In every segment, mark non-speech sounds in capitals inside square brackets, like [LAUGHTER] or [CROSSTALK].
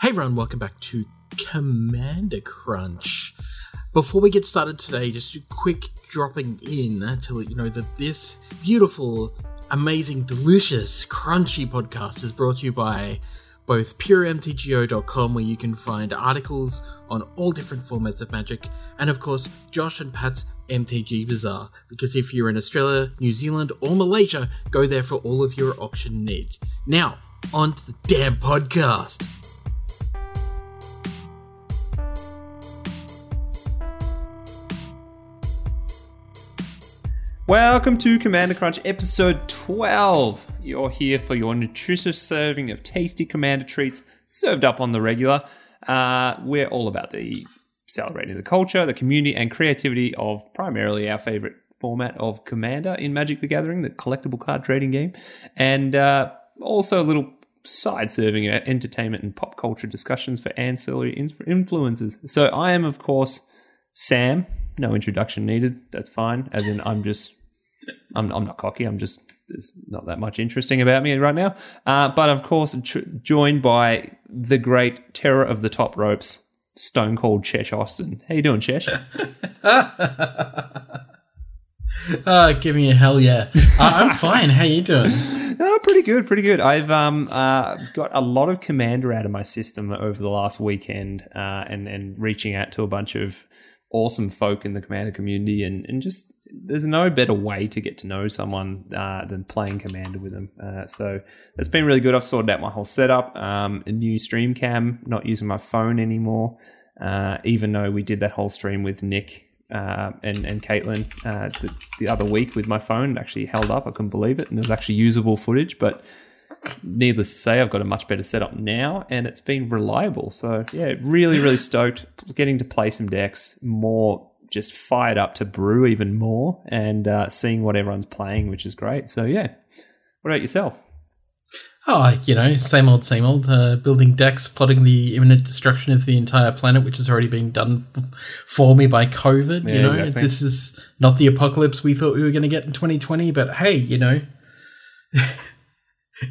Hey everyone, welcome back to Commander Crunch. Before we get started today, just a quick dropping in to let you know that this beautiful, amazing, delicious, crunchy podcast is brought to you by both puremtgo.com where you can find articles on all different formats of magic, and of course Josh and Pat's MTG Bazaar, because if you're in Australia, New Zealand, or Malaysia, go there for all of your auction needs. Now, on to the damn podcast. Welcome to Commander Crunch episode 12. You're here for your nutritious serving of tasty Commander treats served up on the regular. Uh, we're all about the celebrating the culture, the community, and creativity of primarily our favorite format of Commander in Magic the Gathering, the collectible card trading game, and uh, also a little side serving entertainment and pop culture discussions for ancillary influences. So I am, of course, Sam. No introduction needed. That's fine. As in, I'm just I'm, I'm not cocky. I'm just there's not that much interesting about me right now. Uh, but of course, tr- joined by the great terror of the top ropes, Stone Cold Chesh Austin. How you doing, Chesh? uh, [LAUGHS] give me a hell yeah. Uh, I'm fine. How you doing? Oh, [LAUGHS] pretty good, pretty good. I've um, uh, got a lot of Commander out of my system over the last weekend, uh, and and reaching out to a bunch of awesome folk in the Commander community, and and just there's no better way to get to know someone uh, than playing Commander with them. Uh, so that's been really good. I've sorted out my whole setup, um, a new stream cam, not using my phone anymore. Uh, even though we did that whole stream with Nick uh, and and Caitlin uh, the, the, other week with my phone, it actually held up. I couldn't believe it, and it was actually usable footage. But needless to say, I've got a much better setup now, and it's been reliable. So yeah, really, really stoked getting to play some decks more just fired up to brew even more and uh, seeing what everyone's playing, which is great. So yeah, what about yourself? Oh, you know, same old, same old. Uh, building decks, plotting the imminent destruction of the entire planet, which has already been done for me by COVID. Yeah, you know, exactly. this is not the apocalypse we thought we were going to get in 2020, but hey, you know, [LAUGHS]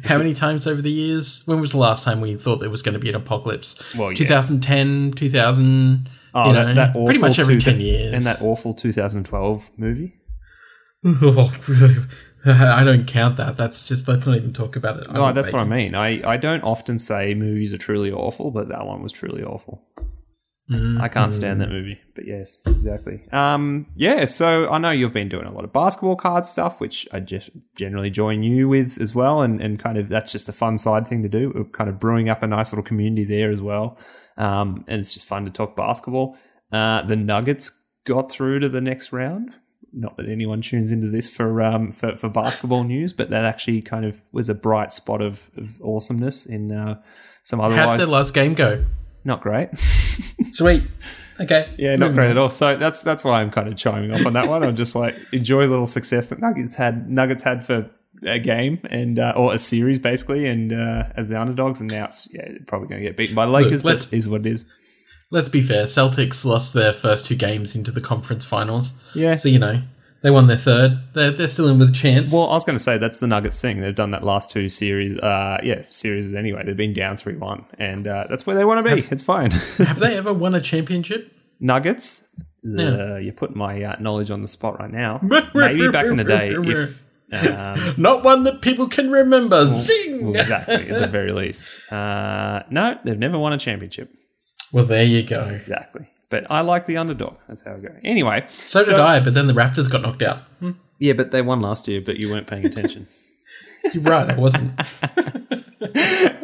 How many times over the years? When was the last time we thought there was going to be an apocalypse? Well, yeah. 2010, 2000. Oh, you know, that, that pretty much every 10 years. And that awful 2012 movie? [LAUGHS] I don't count that. That's just, let's not even talk about it. No, that's what I mean. I, I don't often say movies are truly awful, but that one was truly awful. Mm-hmm. I can't stand that movie, but yes, exactly. Um, yeah, so I know you've been doing a lot of basketball card stuff, which I just generally join you with as well, and, and kind of that's just a fun side thing to do. We're kind of brewing up a nice little community there as well, um, and it's just fun to talk basketball. Uh, the Nuggets got through to the next round. Not that anyone tunes into this for um, for, for basketball news, but that actually kind of was a bright spot of, of awesomeness in uh, some otherwise. How did the last game go? Not great. [LAUGHS] Sweet. Okay. Yeah, not great at all. So that's that's why I'm kind of chiming off on that one. I'm just like enjoy a little success that Nuggets had Nuggets had for a game and uh, or a series basically, and uh, as the underdogs, and now it's yeah probably going to get beaten by the Lakers, Look, but is what it is. Let's be fair. Celtics lost their first two games into the conference finals. Yeah. So you know they won their third. They're, they're still in with a chance. Well, I was going to say that's the Nuggets thing. They've done that last two series. Uh, yeah, series anyway. They've been down three one, and uh, that's where they want to be. Have, it's fine. [LAUGHS] have they ever won a championship? Nuggets. Yeah. You put my uh, knowledge on the spot right now. [LAUGHS] Maybe back in the day, if um, [LAUGHS] not one that people can remember. Well, Zing. Well, exactly, at the very least. Uh, no, they've never won a championship. Well, there you go. Exactly. But I like the underdog. That's how I go. Anyway. So, so did I, but then the Raptors got knocked out. Hmm. Yeah, but they won last year, but you weren't paying attention. [LAUGHS] You're right, I wasn't.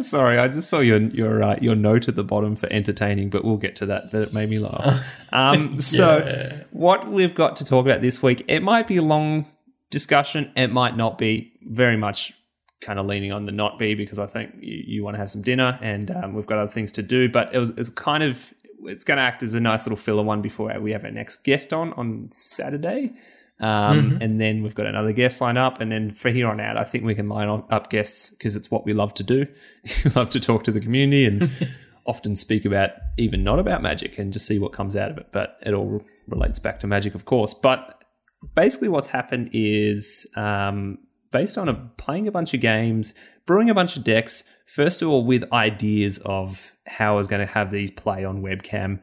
[LAUGHS] Sorry, I just saw your your uh, your note at the bottom for entertaining, but we'll get to that. But it made me laugh. Um, [LAUGHS] so, yeah. what we've got to talk about this week, it might be a long discussion. It might not be. Very much kind of leaning on the not be because I think you, you want to have some dinner and um, we've got other things to do. But it was it's kind of it's going to act as a nice little filler one before we have our next guest on on Saturday. Um, mm-hmm. And then we've got another guest line up. And then for here on out, I think we can line up guests because it's what we love to do. [LAUGHS] we love to talk to the community and [LAUGHS] often speak about even not about magic and just see what comes out of it. But it all relates back to magic, of course. But basically, what's happened is um, based on a, playing a bunch of games, brewing a bunch of decks. First of all, with ideas of how I was going to have these play on webcam.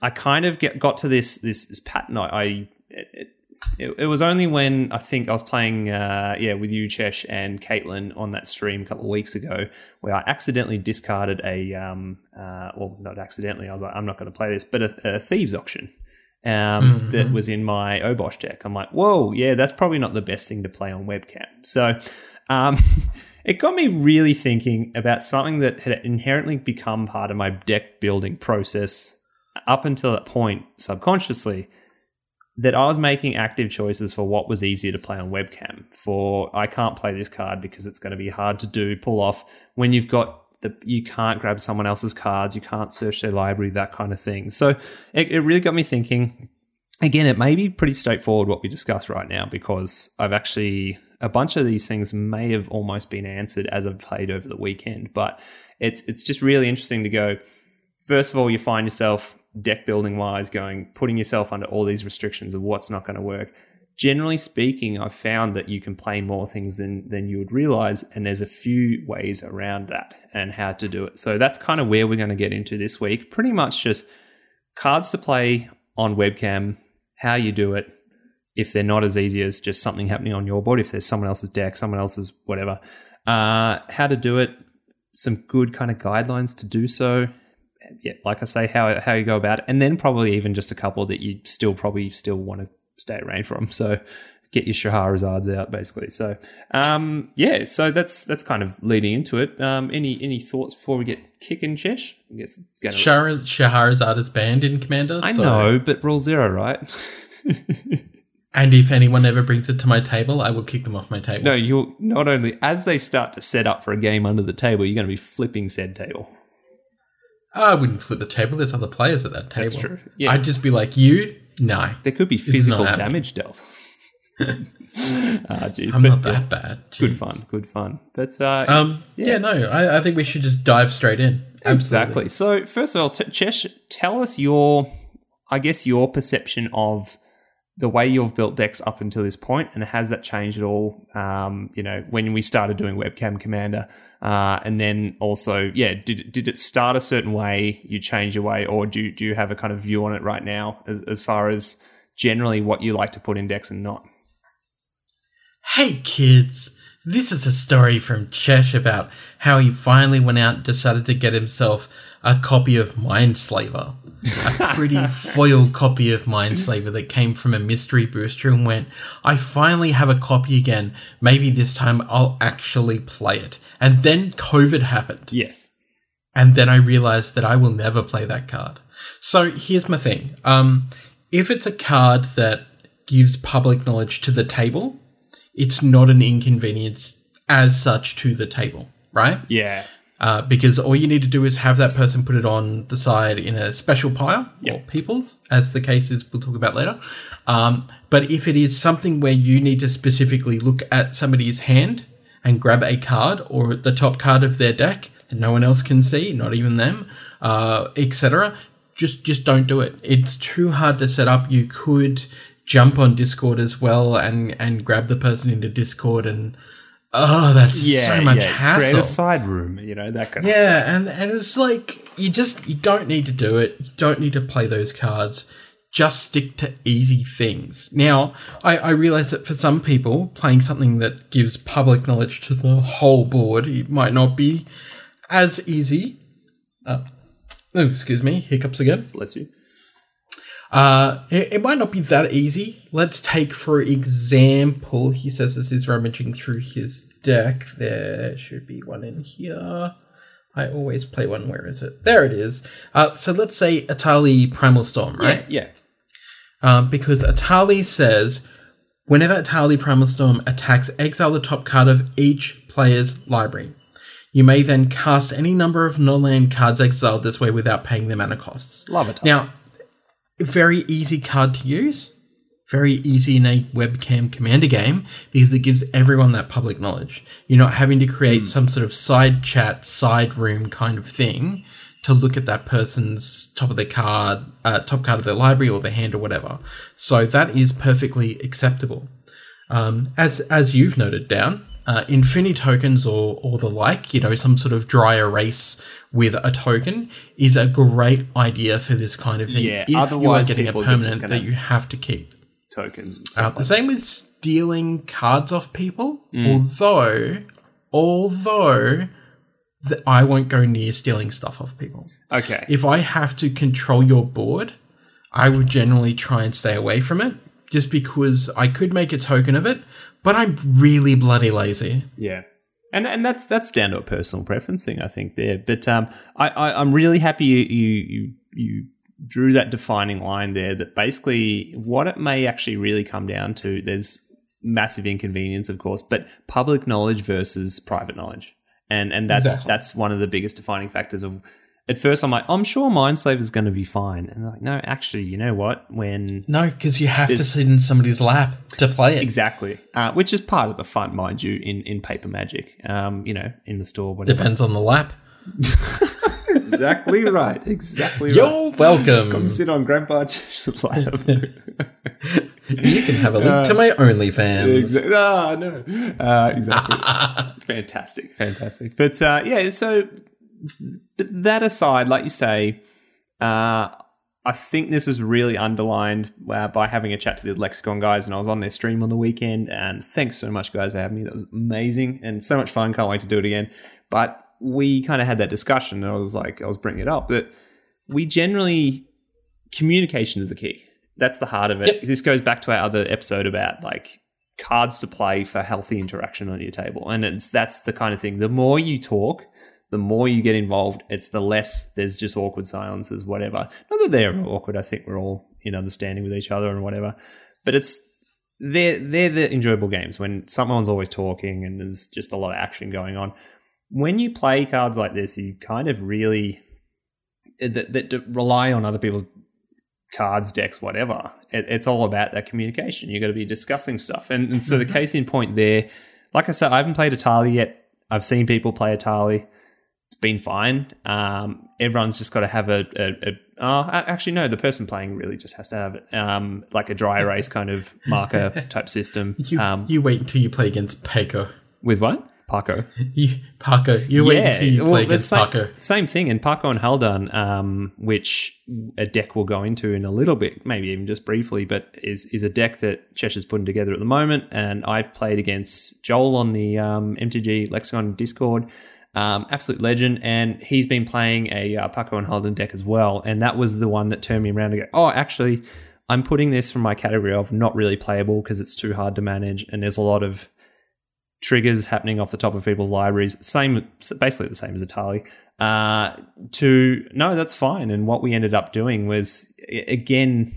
I kind of get got to this this, this pattern. I, I it, it, it, was only when I think I was playing, uh, yeah, with you, Chesh, and Caitlin on that stream a couple of weeks ago, where I accidentally discarded a, um, uh, well, not accidentally, I was like, I'm not going to play this, but a, a thieves auction um, mm-hmm. that was in my Obosh deck. I'm like, whoa, yeah, that's probably not the best thing to play on webcam. So um, [LAUGHS] it got me really thinking about something that had inherently become part of my deck building process up until that point subconsciously that I was making active choices for what was easier to play on webcam. For I can't play this card because it's going to be hard to do pull off when you've got the you can't grab someone else's cards, you can't search their library, that kind of thing. So it, it really got me thinking. Again, it may be pretty straightforward what we discuss right now because I've actually a bunch of these things may have almost been answered as I've played over the weekend, but it's it's just really interesting to go. First of all, you find yourself deck building wise going putting yourself under all these restrictions of what's not going to work generally speaking i've found that you can play more things than than you would realize and there's a few ways around that and how to do it so that's kind of where we're going to get into this week pretty much just cards to play on webcam how you do it if they're not as easy as just something happening on your board if there's someone else's deck someone else's whatever uh, how to do it some good kind of guidelines to do so yeah, like I say, how how you go about it, and then probably even just a couple that you still probably still want to stay away from. So get your Shahrazads out, basically. So um, yeah, so that's that's kind of leading into it. Um, any any thoughts before we get kicking, Chesh? Guess Shah- Shahrazad is banned in Commander. I so. know, but rule zero, right? [LAUGHS] And if anyone ever brings it to my table, I will kick them off my table. No, you'll not only as they start to set up for a game under the table, you're going to be flipping said table. I wouldn't flip the table. There's other players at that table. That's true. Yeah. I'd just be like, you? No. There could be physical damage dealt. [LAUGHS] ah, geez. I'm but, not that yeah, bad. Jeez. Good fun. Good fun. But uh, um, yeah. yeah, no, I, I, think we should just dive straight in. Absolutely. Exactly. So first of all, t- Chesh, tell us your, I guess, your perception of the way you've built decks up until this point, and has that changed at all? Um, you know, when we started doing webcam commander, uh, and then also, yeah, did did it start a certain way? You change your way, or do do you have a kind of view on it right now, as as far as generally what you like to put in decks and not? Hey kids, this is a story from Chesh about how he finally went out and decided to get himself a copy of Mindslaver a pretty [LAUGHS] foil copy of Mindslaver that came from a mystery booster and went, I finally have a copy again. Maybe this time I'll actually play it. And then COVID happened. Yes. And then I realized that I will never play that card. So here's my thing. Um, if it's a card that gives public knowledge to the table, it's not an inconvenience as such to the table, right? Yeah. Uh, because all you need to do is have that person put it on the side in a special pile yep. or people's, as the case is we'll talk about later. Um, but if it is something where you need to specifically look at somebody's hand and grab a card or the top card of their deck that no one else can see, not even them, uh, etc., just just don't do it. It's too hard to set up. You could jump on Discord as well and and grab the person into Discord and oh, that's yeah, so much yeah. hassle. Create a side room, you know that kind yeah, of Yeah, and and it's like you just you don't need to do it. You don't need to play those cards. Just stick to easy things. Now, I, I realize that for some people, playing something that gives public knowledge to the whole board it might not be as easy. Uh, oh, excuse me, hiccups again. Bless you. Uh, it, it, might not be that easy. Let's take, for example, he says as he's rummaging through his deck. There should be one in here. I always play one. Where is it? There it is. Uh, so let's say Etali Primal Storm, right? Yeah. yeah. Um, because Etali says whenever Etali Primal Storm attacks, exile the top card of each player's library. You may then cast any number of non-land cards exiled this way without paying their mana costs. Love it. Now, very easy card to use. Very easy in a webcam commander game because it gives everyone that public knowledge. You're not having to create mm. some sort of side chat, side room kind of thing to look at that person's top of their card, uh, top card of their library or their hand or whatever. So that is perfectly acceptable. Um, as as you've noted down, uh, Infinity tokens or, or the like, you know, some sort of dry erase with a token is a great idea for this kind of thing. Yeah, if you are otherwise getting a people are just permanent that you have to keep. Tokens and Uh, stuff. the like same with stealing cards off people. Mm. Although, although th- I won't go near stealing stuff off people. Okay. If I have to control your board, I would generally try and stay away from it, just because I could make a token of it, but I'm really bloody lazy. Yeah. And and that's that's down to a personal preference thing, I think there. But um, I, I I'm really happy you you you, you drew that defining line there. That basically what it may actually really come down to. There's massive inconvenience, of course, but public knowledge versus private knowledge, and and that's Exactly. that's one of the biggest defining factors of. At first, I'm like, I'm sure Mindslave is going to be fine, and like, no, actually, you know what? When No, because you have to sit in somebody's lap to play it. Exactly, uh, which is part of the fun, mind you, in, in paper magic. Um, you know, in the store, whatever. Depends on the lap. [LAUGHS] exactly right. Exactly right. You're welcome. Come sit on Grandpa's lap. You can have a link to my OnlyFans. exactly. Ah, no. Uh, exactly. [LAUGHS] fantastic, fantastic. But uh, yeah, so but that aside, like you say, uh, I think this is really underlined uh, by having a chat to the Lexicon guys, and I was on their stream on the weekend. And thanks so much, guys, for having me. That was amazing and so much fun. Can't wait to do it again. But we kind of had that discussion, and I was like, I was bringing it up that we generally communication is the key. That's the heart of it. Yep. This goes back to our other episode about like cards to play for healthy interaction on your table, and it's that's the kind of thing. The more you talk, the more you get involved. It's the less there's just awkward silences, whatever. Not that they're awkward. I think we're all in understanding with each other and whatever. But it's they're they're the enjoyable games when someone's always talking and there's just a lot of action going on. When you play cards like this, you kind of really that, that rely on other people's cards, decks, whatever. It, it's all about that communication. You've got to be discussing stuff. And, and so the mm-hmm. case in point there, like I said, I haven't played Etali yet. I've seen people play Etali. It's been fine. Um, everyone's just got to have a, a, a oh, actually no, the person playing really just has to have um, like a dry [LAUGHS] erase kind of marker type system. You, um, you wait until you play against Pako. with what? Pako. [LAUGHS] You, Pako. You wait until you well, play against same, Pako. Same thing And Pako and Haldan, um, which a deck we'll go into in a little bit, maybe even just briefly, but is is a deck that Cheshire's putting together at the moment. And I've played against Joel on the um, MTG Lexicon Discord. Um, absolute legend, and he's been playing a uh, Pako and Haldan deck as well, and that was the one that turned me around to go, oh, actually, I'm putting this from my category of not really playable because it's too hard to manage, and there's a lot of triggers happening off the top of people's libraries. Same, basically the same as Etali. Uh, to no, that's fine. And what we ended up doing was again,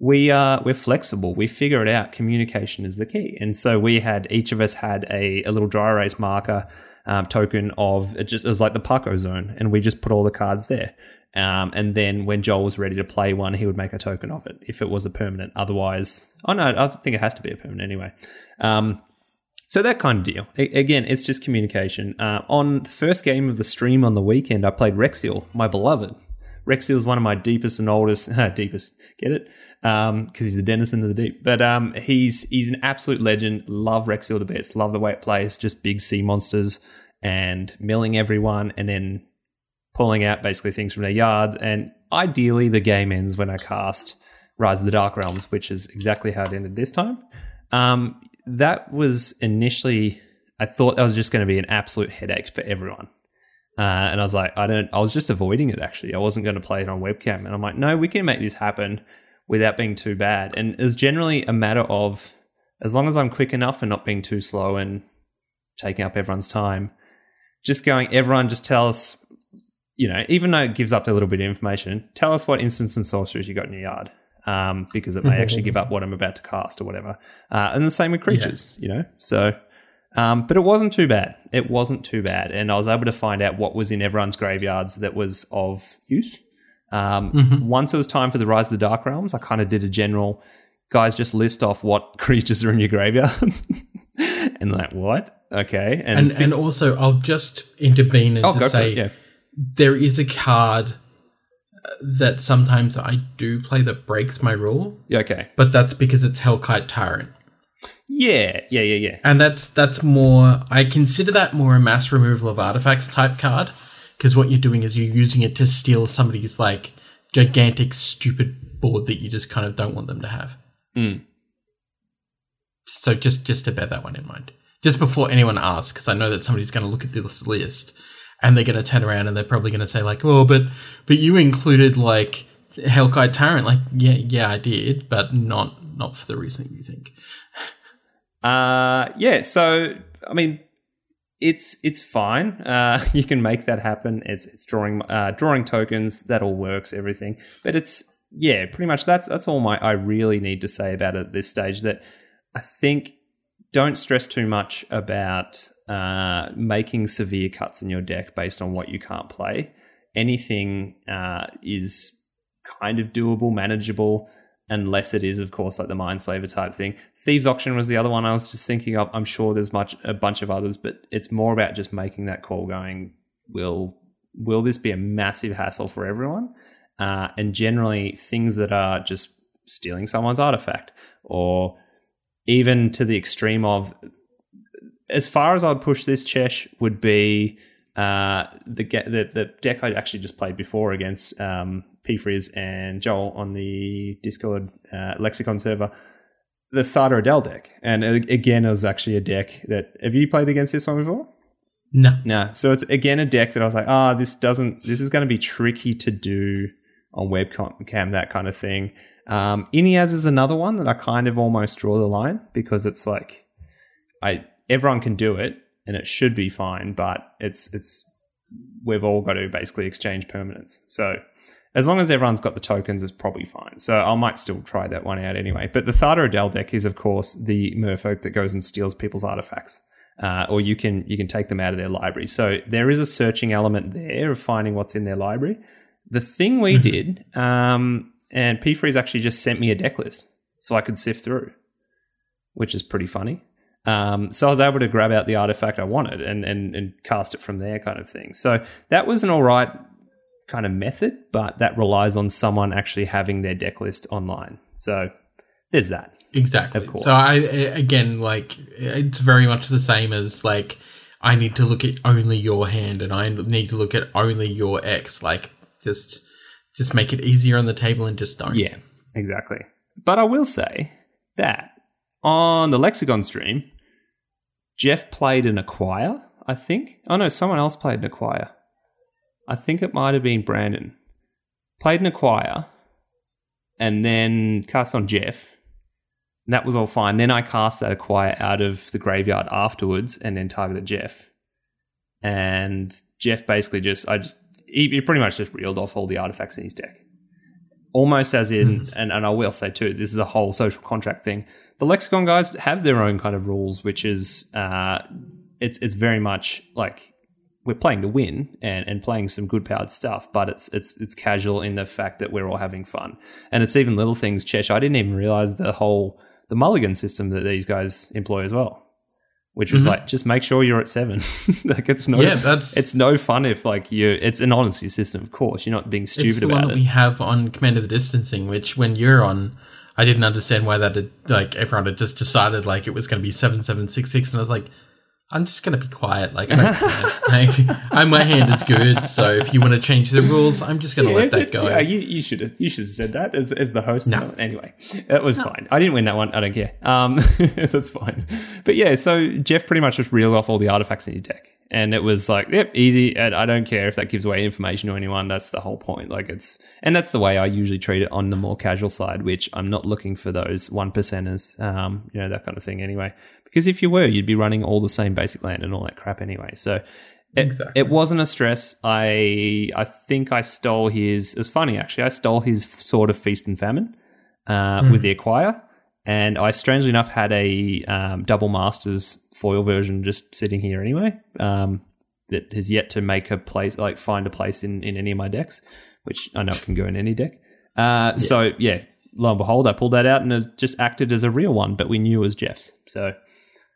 we are we're flexible. We figure it out. Communication is the key. And so we had each of us had a, a little dry erase marker um, token of it just it was like the Pako zone, and we just put all the cards there. Um, and then when Joel was ready to play one, he would make a token of it if it was a permanent. Otherwise, oh no, I think it has to be a permanent anyway. Um, so that kind of deal. Again, it's just communication. Uh, on the first game of the stream on the weekend, I played Rexiel, my beloved. Rexiel is one of my deepest and oldest, [LAUGHS] deepest, get it? Because he's the denizen of the deep. But um, he's he's an absolute legend. Love Rexiel to bits. Love the way it plays. Just big sea monsters and milling everyone, and then pulling out basically things from their yard. And ideally, the game ends when I cast Rise of the Dark Realms, which is exactly how it ended this time. Um, that was initially, I thought that was just going to be an absolute headache for everyone. Uh, and I was like, I don't, I was just avoiding it actually. I wasn't going to play it on webcam. And I'm like, no, we can make this happen without being too bad. And it was generally a matter of, as long as I'm quick enough and not being too slow and taking up everyone's time, just going, everyone just tell us, you know, even though it gives up a little bit of information, tell us what instants and sorceries you got in your yard. Um, because it may [LAUGHS] actually give up what I'm about to cast or whatever. Uh, and the same with creatures, you know? So, um, but it wasn't too bad. It wasn't too bad. And I was able to find out what was in everyone's graveyards that was of use. Um, Once it was time for the Rise of the Dark Realms, I kind of did a general, guys, just list off what [LAUGHS] creatures are in your graveyards. [LAUGHS] and like, what? Okay. And, And, fi- and also, I'll just intervene and oh, just say. Yeah. there is a card uh, that sometimes I do play that breaks my rule, Yeah. Okay. but that's because it's Hellkite Tyrant. Yeah, yeah, yeah, yeah. And that's that's more. I consider that more a mass removal of artifacts type card because what you're doing is you're using it to steal somebody's like gigantic, stupid board that you just kind of don't want them to have. Mm. So just just to bear that one in mind, just before anyone asks, because I know that somebody's going to look at this list and they're going to turn around and they're probably going to say like, "Oh, but but you included like Hellkite Tyrant." Like, yeah, yeah, I did, but not not for the reason you think. Uh, yeah. So I mean, it's it's fine. Uh, [LAUGHS] you can make that happen. It's it's drawing uh, drawing tokens. That all works. Everything. But it's yeah, pretty much. That's that's all my I really need to say about it at this stage. That I think don't stress too much about uh, making severe cuts in your deck based on what you can't play. Anything uh, is kind of doable, manageable unless it is, of course, like the Mindslaver type thing. Thieves Auction was the other one I was just thinking of. I'm sure there's much a bunch of others, but it's more about just making that call going, will will this be a massive hassle for everyone? Uh, and generally things that are just stealing someone's artifact or even to the extreme of as far as I'd push this Chesh would be uh, the, the the deck I actually just played before against um, P Frizz and Joel on the Discord uh, Lexicon server, the Adel deck. And again, it was actually a deck that. Have you played against this one before? No. No. So it's again a deck that I was like, ah, oh, this doesn't, this is going to be tricky to do on webcam, that kind of thing. Um, is another one that I kind of almost draw the line because it's like, I everyone can do it and it should be fine, but it's it's we've all got to basically exchange permanents. So as long as everyone's got the tokens, it's probably fine. So I might still try that one out anyway. But the Thada deck is, of course, the merfolk that goes and steals people's artifacts. Uh, or you can you can take them out of their library. So there is a searching element there of finding what's in their library. The thing we mm-hmm. did, um, and P Freeze actually just sent me a deck list so I could sift through, which is pretty funny. Um, so I was able to grab out the artifact I wanted and, and and cast it from there, kind of thing. So that was an all right kind of method, but that relies on someone actually having their deck list online. So there's that. Exactly. So I again like it's very much the same as like I need to look at only your hand and I need to look at only your X. Like just just make it easier on the table and just don't. Yeah, exactly. But I will say that on the Lexicon stream, Jeff played an acquire, I think. Oh no, someone else played an acquire. I think it might have been Brandon. Played an acquire and then cast on Jeff. And that was all fine. Then I cast that acquire out of the graveyard afterwards and then targeted Jeff. And Jeff basically just, I just, he, he pretty much just reeled off all the artifacts in his deck. Almost as in, mm. and, and I will say too, this is a whole social contract thing. The Lexicon guys have their own kind of rules, which is, uh, it's, it's very much like we're playing to win and, and playing some good powered stuff, but it's it's it's casual in the fact that we're all having fun. And it's even little things, Chesh. I didn't even realize the whole the mulligan system that these guys employ as well. Which was mm-hmm. like just make sure you're at seven. [LAUGHS] like it's no yeah, that's, it's no fun if like you it's an honesty system, of course. You're not being stupid it's the about one that we have on command of the distancing, which when you're on I didn't understand why that had, like everyone had just decided like it was going to be seven seven six six, and I was like, I'm just gonna be quiet. Like, I don't [LAUGHS] I, my hand is good, so if you want to change the rules, I'm just gonna yeah, let that go. Yeah, you, you should have you should have said that as, as the host. No. Anyway, that was no. fine. I didn't win that one. I don't care. Um, [LAUGHS] that's fine. But yeah, so Jeff pretty much just reeled off all the artifacts in his deck, and it was like, yep, easy. And I don't care if that gives away information to anyone. That's the whole point. Like it's, and that's the way I usually treat it on the more casual side, which I'm not looking for those one percenters, um, you know, that kind of thing. Anyway. Because if you were, you'd be running all the same basic land and all that crap anyway. So it, exactly. it wasn't a stress. I I think I stole his. It's funny actually. I stole his Sword of Feast and Famine uh, mm. with the acquire, and I strangely enough had a um, double masters foil version just sitting here anyway. Um, that has yet to make a place, like find a place in in any of my decks, which I know can go in any deck. Uh, yeah. So yeah, lo and behold, I pulled that out and it just acted as a real one, but we knew it was Jeff's. So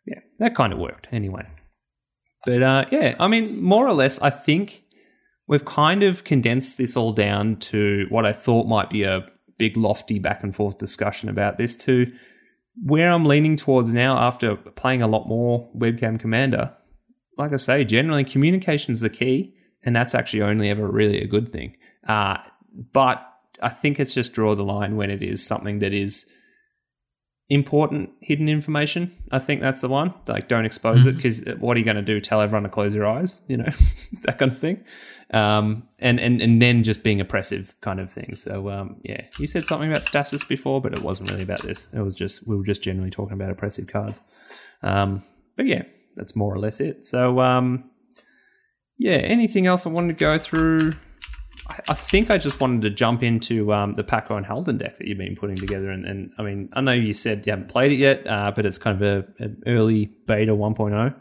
yeah, that kind of worked anyway. But uh, yeah, I mean, more or less, I think we've kind of condensed this all down to what I thought might be a big, lofty back and forth discussion about this to where I'm leaning towards now after playing a lot more webcam commander, like I say, generally communication's the key, and that's actually only ever really a good thing. Uh, but I think it's just draw the line when it is something that is important hidden information. I think that's the one. Like, don't expose it because what are you going to do? Tell everyone to close your eyes, you know, [LAUGHS] that kind of thing. Um, and, and, and then just being oppressive kind of thing. So, um, yeah, you said something about stasis before, but it wasn't really about this. It was just, we were just generally talking about oppressive cards. Um, but yeah, that's more or less it. So, um, yeah, anything else I wanted to go through? I, think I just wanted to jump into um, the Pako and Haldan deck that you've been putting together. And, and I mean, I know you said you haven't played it yet, uh, but it's kind of a, an early beta 1.0.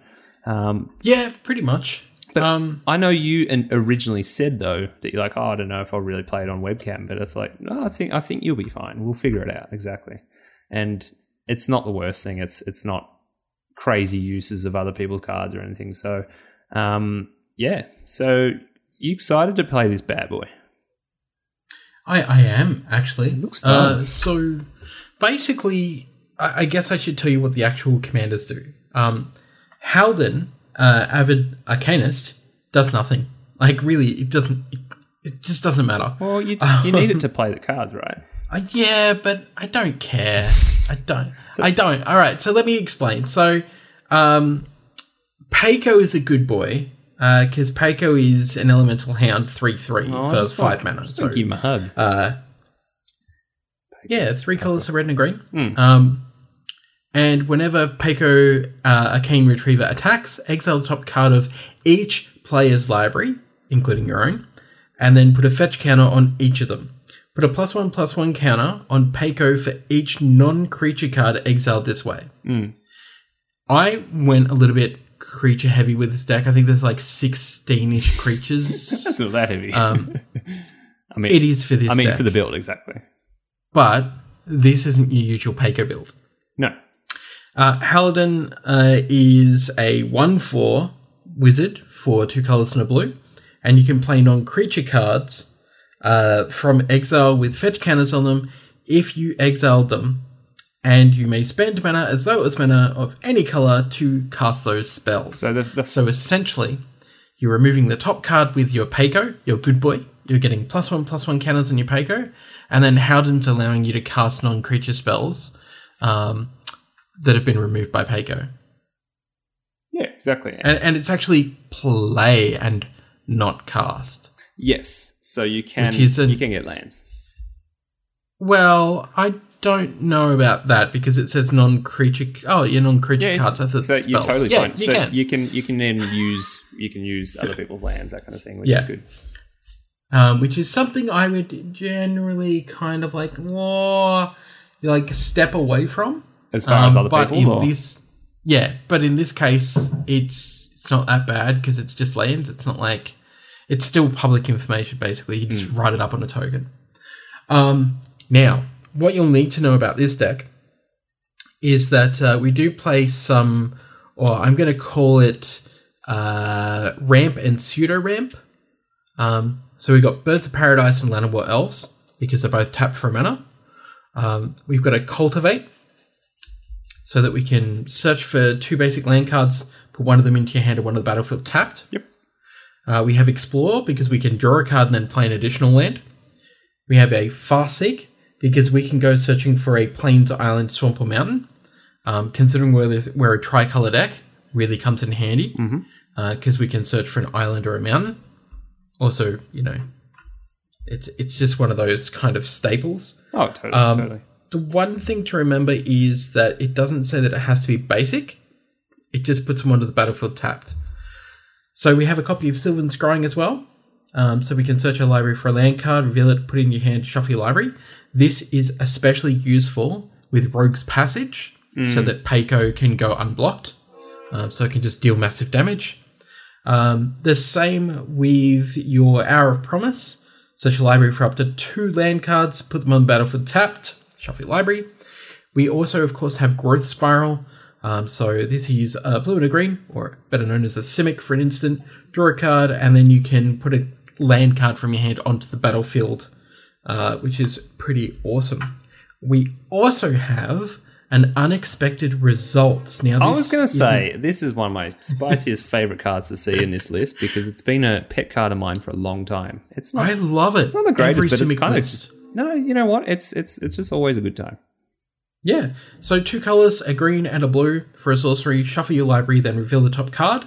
Um, Yeah, pretty much. But- um, I know you and originally said though that you're like, oh, I don't know if I'll really play it on webcam, but it's like, no, I think I think you'll be fine. We'll figure it out exactly. And it's not the worst thing. It's it's not crazy uses of other people's cards or anything. So, um, yeah. So you excited to play this bad boy? I, I am actually. It looks fun. Uh, so basically, I, I guess I should tell you what the actual commanders do. Um, Haldan, uh, avid arcanist, does nothing. Like really, it doesn't. It, it just doesn't matter. Well, you just, [LAUGHS] you need it to play the cards, right? Uh, yeah, but I don't care. I don't. I don't. All right. So let me explain. So, um, Pako is a good boy because Pako is an elemental hound three three Oh, for five mana. So give him a hug. uh, yeah, three colors of red and green. Hmm. Um, and whenever Pako uh, Arcane Retriever attacks, exile the top card of each player's library, including your own, and then put a fetch counter on each of them. Put a plus one plus one counter on Pako for each non creature card exiled this way. Mm. I went a little bit creature heavy with this deck. I think there's like 16 ish [LAUGHS] creatures. That's not that heavy. um, [LAUGHS] I mean, it is for this I mean, deck. for the build, exactly. but this isn't your usual Pako build. No. Uh, uh, is a 1 4 wizard for two colors and a blue, and you can play non creature cards uh, from exile with fetch counters on them if you exiled them, and you may spend mana as though it was mana of any color to cast those spells. So the, the So essentially, you're removing the top card with your Pako, your good boy. You're getting plus one, plus one counters on your Pako, and then Haldan's allowing you to cast non creature spells um, that have been removed by Pako. yeah, exactly. And, and it's actually play and not cast. yes, so you can Which is a- you can get lands. Well, I don't know about that because it says non creature. Oh, yeah, non creature Yeah, cards. I thought So you're totally yeah, fine. You so can. you can you can then use you can use other people's lands that kind of thing, which Yeah. is good. um, which is something I would generally kind of like, whoa, like step away from. As far as Um, other but people, in or- this, yeah, but in this case, it's it's not that bad because it's just lands. It's not like it's still public information. Basically, you just Hmm. write it up on a token. Um, now, what you'll need to know about this deck is that uh, we do play some, or I'm going to call it uh, ramp and pseudo ramp. Um, so we've got Birds of Paradise and Llanowar Elves because they're both tapped for mana. Um, we've got a Cultivate so that we can search for two basic land cards, put one of them into your hand and one of the battlefield tapped. Yep. Uh, we have Explore because we can draw a card and then play an additional land. We have a Farseek because we can go searching for a plains, island, swamp, or mountain. Um, considering we're, we're a tricolor deck, really comes in handy because we can search for an island or a mountain. Also, you know, it's it's just one of those kind of staples. oh, totally, Um, totally. The one thing to remember is that it doesn't say that it has to be basic. It just puts them onto the battlefield tapped. So we have a copy of Sylvan Scrying as well. Um, so we can search our library for a land card, reveal it, put it in your hand, shuffle your library. This is especially useful with Rogue's Passage, so that Pako can go unblocked. Um, so it can just deal massive damage. Um, the same with your Hour of Promise. Search your library for up to two land cards, put them on the battlefield tapped, shuffle your library. We also, of course, have Growth Spiral. Um, so this is uh, blue and a green, or better known as a Simic for an instant. Draw a card, and then you can put a land card from your hand onto the battlefield, uh, which is pretty awesome. We also have an unexpected results. Now, I was going to say this is one of my spiciest [LAUGHS] favorite cards to see in this list because it's been a pet card of mine for a long time. It's not I love it. it's not the greatest, Every but it's kind of just no. You know what? It's it's it's just always a good time. Yeah. So two colors, a green and a blue for a sorcery. Shuffle your library, then reveal the top card.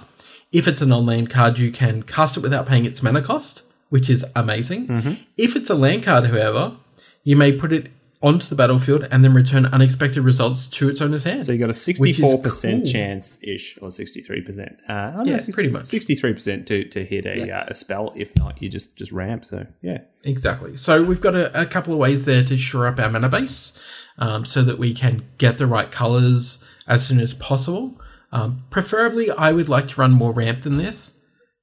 If it's a non-land card, you can cast it without paying its mana cost, which is amazing. Mm-hmm. If it's a land card, however, you may put it onto the battlefield and then return unexpected results to its owner's hand. So you got a sixty-four percent cool. chance ish, or sixty-three percent. Uh, Yeah, pretty much. Sixty-three percent to to hit a uh, a spell. If not, you just just ramp. So yeah, Exactly. So we've got a, a couple of ways there to shore up our mana base um, so that we can get the right colors as soon as possible. Um, preferably, I would like to run more ramp than this.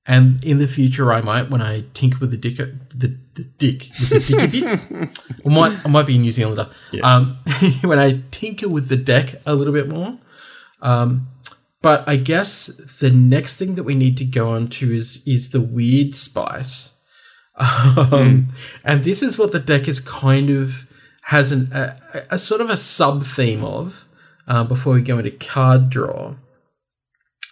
And in the future, I might, when I tinker with the dick, the, the dick, with the bit, [LAUGHS] I might, I might be a New Zealander. Um, [LAUGHS] when I tinker with the deck a little bit more. Um, but I guess the next thing that we need to go on to is is the weird spice. [LAUGHS] Um, And this is what the deck is kind of has an, a, a sort of a sub theme of uh, before we go into card draw.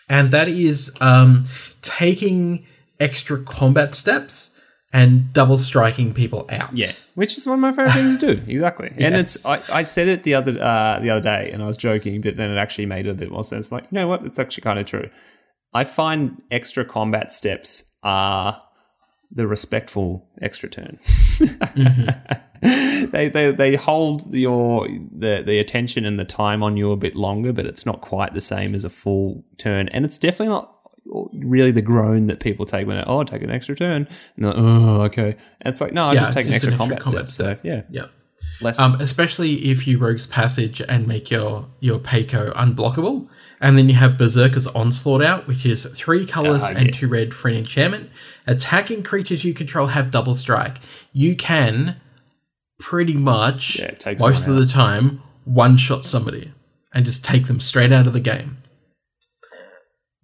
And that is um, taking extra combat steps and double striking people out. yeah, which is one of my favorite things to do. [LAUGHS] Exactly, and it's I, I said it the other uh, the other day, and I was joking, but then it actually made a bit more sense. I'm like, you know what? It's actually kind of true. I find extra combat steps are the respectful extra turn. [LAUGHS] they, they they hold your the the attention and the time on you a bit longer, but it's not quite the same as a full turn, and it's definitely not really the groan that people take when they oh take an extra turn and they're like, oh okay and it's like no I Yeah, just take an extra, an combat, combat step. so yeah Yeah. less Um, especially if you Rogue's Passage and make your, your Pako unblockable. And then you have Berserker's Onslaught out, which is three colors Ah, and yeah. two red for an enchantment. Attacking creatures you control have double strike. You can pretty much, Yeah, most of someone the time, one shot somebody and just take them straight out of the game.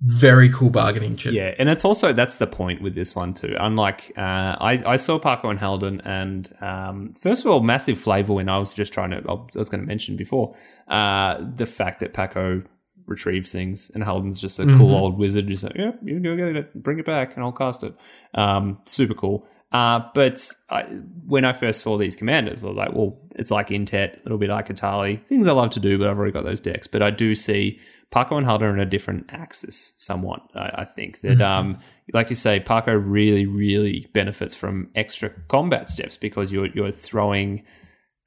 Very cool bargaining chip. Yeah, and it's also that's the point with this one too. Unlike uh, I, I saw Pako and Haldan, and um, first of all, massive flavor When I was just trying to I was going to mention before uh, the fact that Pako retrieves things, and Haldan's just a cool old wizard. Just like, yeah, you go get it, bring it back, and I'll cast it. Um, super cool. Uh, but I, when I first saw these commanders, I was like, well, it's like Intet, a little bit like Etali. Things I love to do, but I've already got those decks. But I do see Pako and Haldan on a different axis, somewhat. I, I think that, um, like you say, Pako really, really benefits from extra combat steps because you're you're throwing,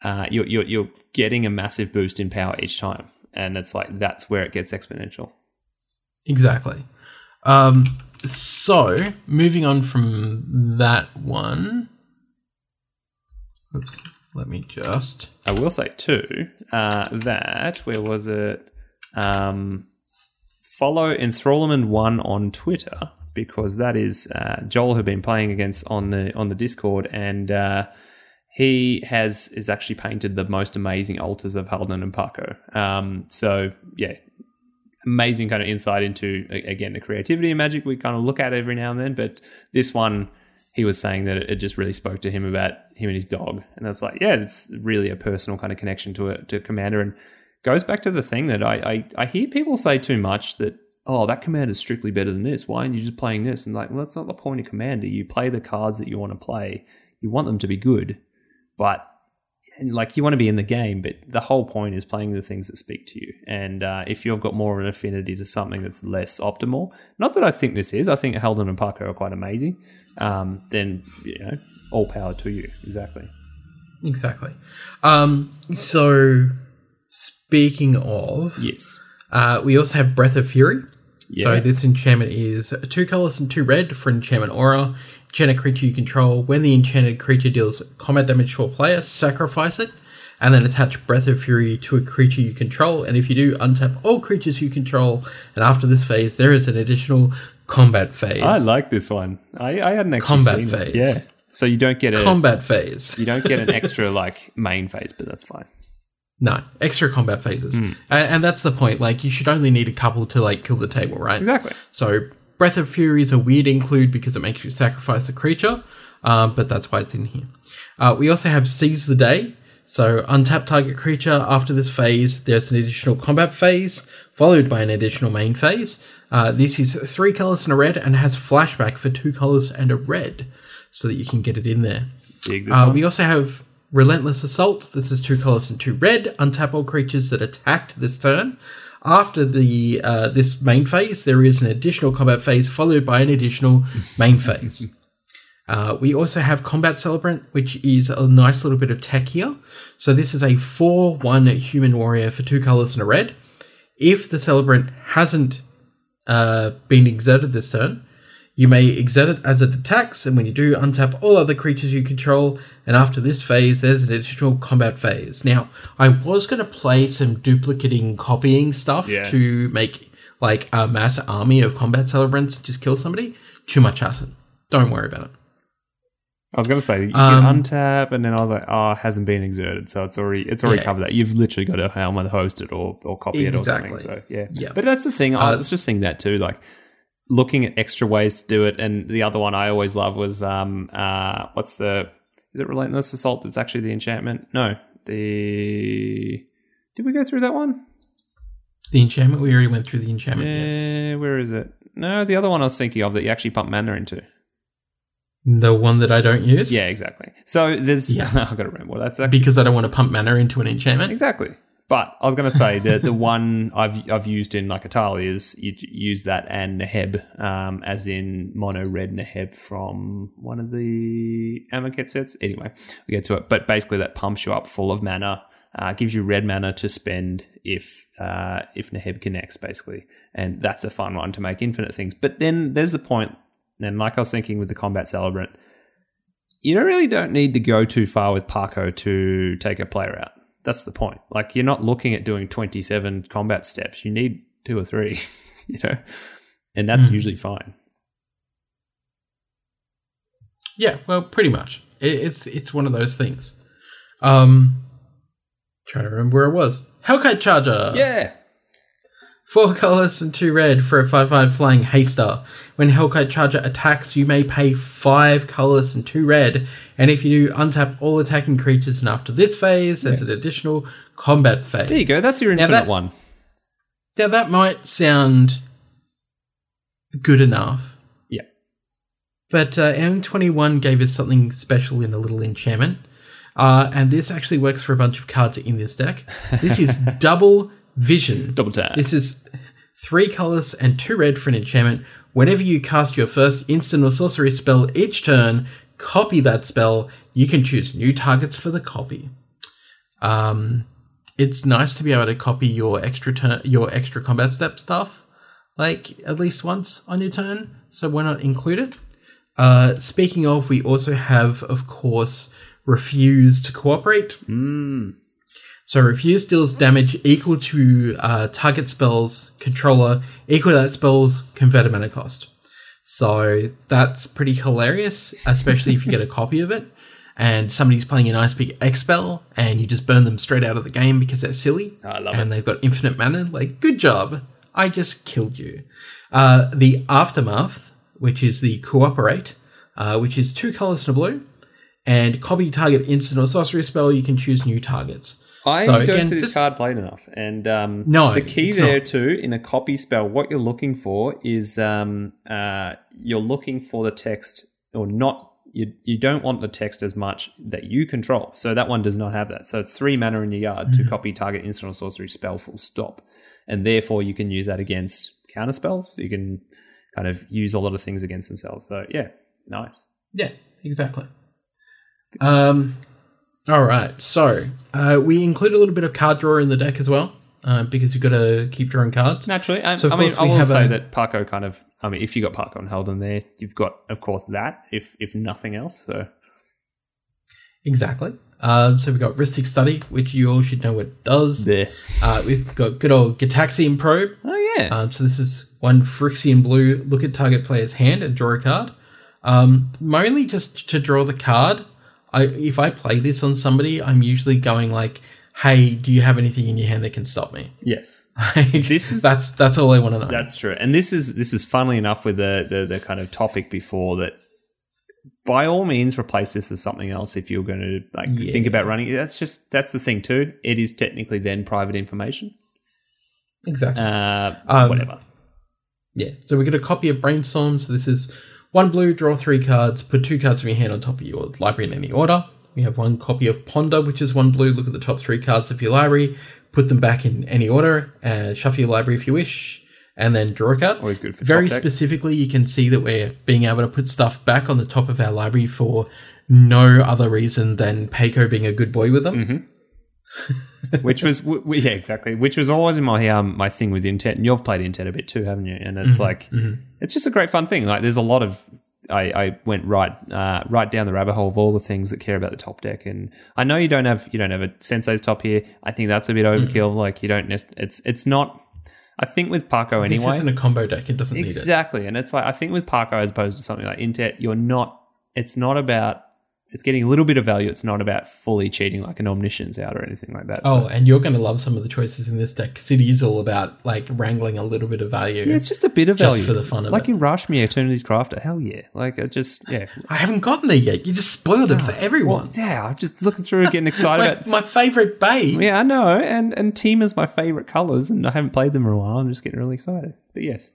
uh, you're, you're you're getting a massive boost in power each time, and it's like that's where it gets exponential. Exactly. Um, so, moving on from that one. Oops, let me just. I will say too uh, that where was it? Um, follow Enthrallment One on Twitter because that is uh, Joel had been playing against on the on the Discord, and uh, he has is actually painted the most amazing altars of Haldan and Pako. Um, so yeah, amazing kind of insight into again the creativity and magic we kind of look at every now and then, but this one he was saying that it just really spoke to him about him and his dog, and that's like, yeah, it's really a personal kind of connection to to Commander, and goes back to the thing that I, I I hear people say too much that oh that Commander is strictly better than this. Why aren't you just playing this? And like, well, that's not the point of Commander. You play the cards that you want to play. You want them to be good, but like you want to be in the game, but the whole point is playing the things that speak to you. And uh, if you've got more of an affinity to something that's less optimal, not that I think this is, I think Haldan and Pako are quite amazing. Um, then you know, all power to you. Exactly. Exactly. Um, so, speaking of, Yes. uh, we also have Breath of Fury. So, this enchantment is two colors and two red for enchantment aura. Enchanted creature you control. When the enchanted creature deals combat damage to a player, sacrifice it, and then attach Breath of Fury to a creature you control. And if you do, untap all creatures you control. And after this phase, there is an additional combat phase. I like this one. I, I hadn't actually Combat seen phase. it. Yeah. So you don't get a combat phase. you don't get an extra like main phase, but that's fine. No, extra combat phases, Hmm. and, and that's the point. Like, you should only need a couple to like kill the table, right? Exactly. So, Breath of Fury is a weird include because it makes you sacrifice a creature, um, but that's why it's in here. Uh, we also have Seize the Day. So untap target creature. After this phase, there's an additional combat phase, followed by an additional main phase. Uh, this is three colors and a red, and has flashback for two colors and a red, so that you can get it in there. Uh, we also have Relentless Assault. This is two colors and two red. Untap all creatures that attacked this turn. After the uh, this main phase, there is an additional combat phase followed by an additional main phase. [LAUGHS] Uh, we also have Combat Celebrant, which is a nice little bit of tech here. So this is a 4-1 human warrior for two colors and a red. If the Celebrant hasn't uh, been exerted this turn, you may exert it as it attacks, and when you do, untap all other creatures you control. And after this phase, there's an additional combat phase. Now, I was going to play some duplicating, copying stuff Yeah. to make like a mass army of combat celebrants just kill somebody. Too much hassle. Don't worry about it. I was going to say you Um, can untap, and then I was like, "Oh, it hasn't been exerted, so it's already it's already Yeah. covered that." You've literally got to Helm of the Host it or or copy it or something. So yeah, Yeah. But that's the thing. I Uh, was just thinking that too, like looking at extra ways to do it. And the other one I always love was um uh what's the is it relentless assault? That's actually the enchantment. No, the did we go through that one? The enchantment, we already went through the enchantment, yes. Eh, where is it? No, the other one I was thinking of that you actually pump mana into. The one that I don't use? Yeah, exactly. So there's Yeah. [LAUGHS] I've got to remember that's actually Because I don't want to pump mana into an enchantment. Exactly. But I was going to say the the [LAUGHS] one I've I've used in like Etali is you use that and Neheb, um, as in mono red Neheb from one of the Amonkhet sets. Anyway, we get to it. But basically, that pumps you up full of mana, uh, gives you red mana to spend if uh, if Neheb connects, basically, and that's a fun one to make infinite things. But then there's the point, and like I was thinking with the combat celebrant, you don't really don't need to go too far with Pako to take a player out. That's the point. Like you're not looking at doing 27 combat steps. You need two or three, [LAUGHS] you know, and that's Hmm. usually fine. Yeah, well, pretty much. It, it's it's one of those things. Um, trying to remember where it was. Hellkite Charger. Yeah. Four colors and two red for a 5 5 flying haster. When Hellkite Charger attacks, you may pay five colors and two red. And if you do, untap all attacking creatures. And after this phase, there's an additional combat phase. There you go. That's your Now infinite that- one. Now, that might sound good enough. Yeah. But uh, M21 gave us something special in a little enchantment. Uh, and this actually works for a bunch of cards in this deck. This is [LAUGHS] double vision. Double tap. This is three colors and two red for an enchantment. Whenever you cast your first instant or sorcery spell each turn, copy that spell. You can choose new targets for the copy. Um, it's nice to be able to copy your extra turn, your extra combat step stuff, like at least once on your turn. So why not include it? Uh, speaking of, we also have, of course, refuse to cooperate. Mm. So refuse deals damage equal to uh, target spell's controller equal to that spell's converted mana cost. So that's pretty hilarious, especially if you get a copy of it and somebody's playing a nice big X spell and you just burn them straight out of the game because they're silly I love and it. they've got infinite mana. Like, good job. I just killed you. Uh, the Aftermath, which is the Cooperate, uh, which is two colors and a blue. And copy target instant or sorcery spell, you can choose new targets. I So don't again, see this this- card played enough. And um, No, the key there not. too in a copy spell, what you're looking for is um, uh, you're looking for the text or not. You, you don't want the text as much that you control. So that one does not have that. So it's three mana in your yard Mm-hmm. to copy target instant or sorcery spell full stop. And therefore you can use that against counter spells. You can kind of use a lot of things against themselves. So yeah, nice. Yeah, exactly. Um, all right. So uh, we include a little bit of card draw in the deck as well, uh, because you've got to keep drawing cards. Naturally, I, So, I mean, I will say a- that Pako kind of. I mean, if you got Pako and Haldan there, you've got, of course, that. If if nothing else, so Exactly. Um, so we've got Rhystic Study, which you all should know what it does. there. Uh, we've got good old Gitaxian Probe. Oh yeah, Um, so this is one Phyrexian blue. Look at target player's hand and draw a card. Um, mainly just to draw the card. I, if I play this on somebody, I'm usually going like, "Hey, do you have anything in your hand that can stop me?" [LAUGHS] yes, This This is- that's that's all I want to know. that's true. And this is this is funnily enough with the, the the kind of topic before that. by all means replace this with something else if you're going to like Yeah. think about running. it. That's just that's the thing too. It is technically then private information. Exactly. Uh, Um, whatever. Yeah. So we get a copy of Brainstorm. So this is one blue, draw three cards, put two cards from your hand on top of your library in any order. We have one copy of Ponder, which is one blue. Look at the top three cards of your library, put them back in any order, uh, shuffle your library if you wish, and then draw a card. Always good for Very specifically, you can see that we're being able to put stuff back on the top of our library for no other reason than Pako being a good boy with them. Mm-hmm. Which was w- yeah exactly. Which was always in my um my thing with Intet and you've played Intet a bit too haven't you? And Mm-hmm. it's like it's just a great fun thing. Like there's a lot of I, I went right uh, right down the rabbit hole of all the things that care about the top deck. And I know you don't have you don't have a Sensei's top here. I think that's a bit overkill. Like you don't it's it's not I think with Pako This anyway isn't a combo deck; it doesn't need it. Exactly. And it's like I think with Pako as opposed to something like Intet, you're not it's not about it's getting a little bit of value. It's not about fully cheating like an omniscience out or anything like that. Oh, So and you're going to love some of the choices in this deck because it is all about like wrangling a little bit of value. yeah, it's just a bit of Just value. for the fun of like it. in Rashmi, Eternity's Crafter. Hell yeah. Like it just yeah. I haven't gotten there yet. You just spoiled it for Well, everyone. yeah, I'm just looking through and getting excited my, about my favorite babe. Yeah, I know. And and team is my favourite colours and I haven't played them in a while. I'm just getting really excited. But yes.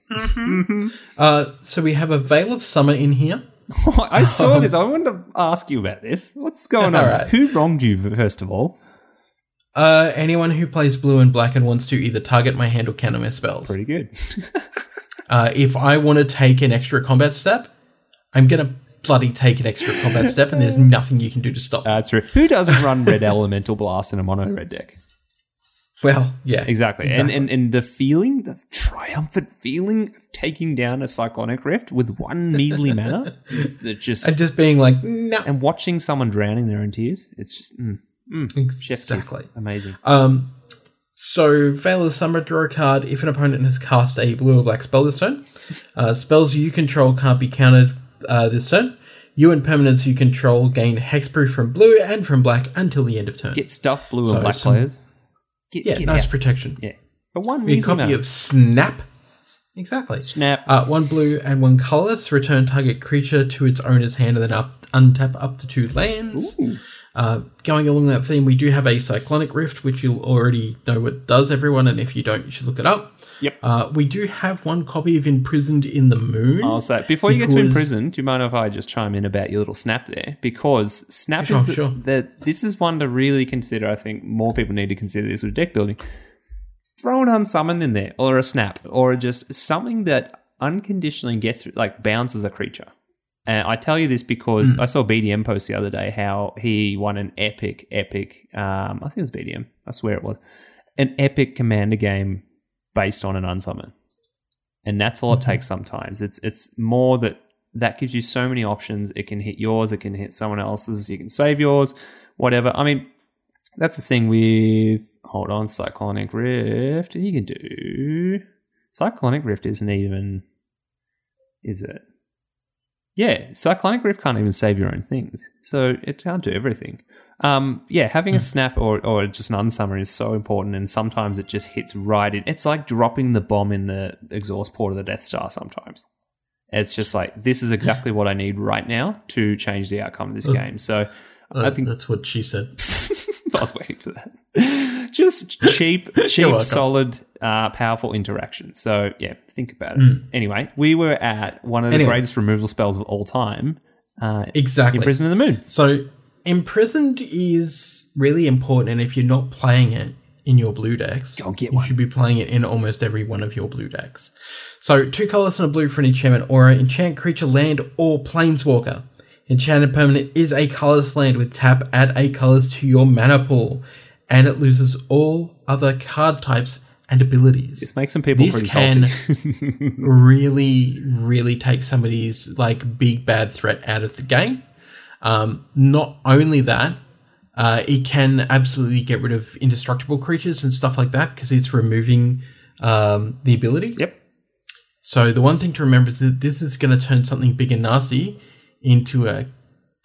Uh, so we have a Veil of Summer in here. I saw this. [LAUGHS] I wanted to ask you about this. What's going on? All right. Who wronged you first of all? Uh, anyone who plays blue and black and wants to either target my hand or counter my spells. Pretty good. [LAUGHS] Uh, if I want to take an extra combat step, I'm gonna bloody take an extra combat step, and there's [LAUGHS] nothing you can do to stop. me. That's true. Who doesn't run Red Elemental Blast in a mono red deck? Well, yeah, Exactly. And, Exactly. and and the feeling, the triumphant feeling of taking down a Cyclonic Rift with one measly mana [LAUGHS] is just and just being like, no, and watching someone drowning their own tears. It's just mm, mm, exactly. amazing. Um, so Veil of Summer, draw a card. If an opponent has cast a blue or black spell this turn, uh, spells you control can't be countered uh, this turn. You and permanents you control gain hexproof from blue and from black until the end of turn. Get stuff blue So and black some- players. Get, yeah, get nice out. protection. Yeah. For one A copy mana. of Snap. Exactly. Snap. Uh, one blue and one colorless. Return target creature to its owner's hand and then up untap up to two lands. Uh, going along that theme, we do have a Cyclonic Rift, which you'll already know what does, everyone, and if you don't, you should look it up. Yep. Uh, we do have one copy of Imprisoned in the Moon. I'll say before you get to Because- imprison, do you mind if I just chime in about your little snap there? Because snap Sure, is sure. the this is one to really consider. I think more people need to consider this with deck building. Throw an unsummon in there, or a snap, or just something that unconditionally gets like bounces a creature. And I tell you this because Hmm. I saw BDM post the other day how he won an epic, epic. Um, I think it was BDM. I swear it was. An epic commander game based on an unsummon and that's all it takes sometimes. It's it's more that that gives you so many options. It can hit yours. It can hit someone else's. You can save yours. Whatever. I mean that's the thing with hold on cyclonic rift. You can do cyclonic rift isn't even is it yeah cyclonic rift can't even save your own things so it can't do everything um, yeah, having a snap or, or just an unsummon is so important, and sometimes it just hits right in. It's like dropping the bomb in the exhaust port of the Death Star. Sometimes it's just like this is exactly what I need right now to change the outcome of this That's- game. So Uh, I think that's what she said. [LAUGHS] I was waiting for that. Just cheap, [LAUGHS] cheap, solid, uh, powerful interaction. So yeah, think about it. Anyway, we were at one of the Anyway. greatest removal spells of all time, uh, Exactly. Imprison in the Moon. So, Imprisoned is really important, and if you're not playing it in your blue decks, Go get you should be playing it in almost every one of your blue decks. So, two colors and a blue for an enchantment aura, enchant creature, land, or planeswalker. Enchanted permanent is a colorless land with tap, add eight colors to your mana pool, and it loses all other card types and abilities This makes some people This pretty can- [LAUGHS] [LAUGHS] really, really take somebody's like big bad threat out of the game. Um, not only that, uh, it can absolutely get rid of indestructible creatures and stuff like that because it's removing um, the ability. yep. So the one thing to remember is that this is going to turn something big and nasty into a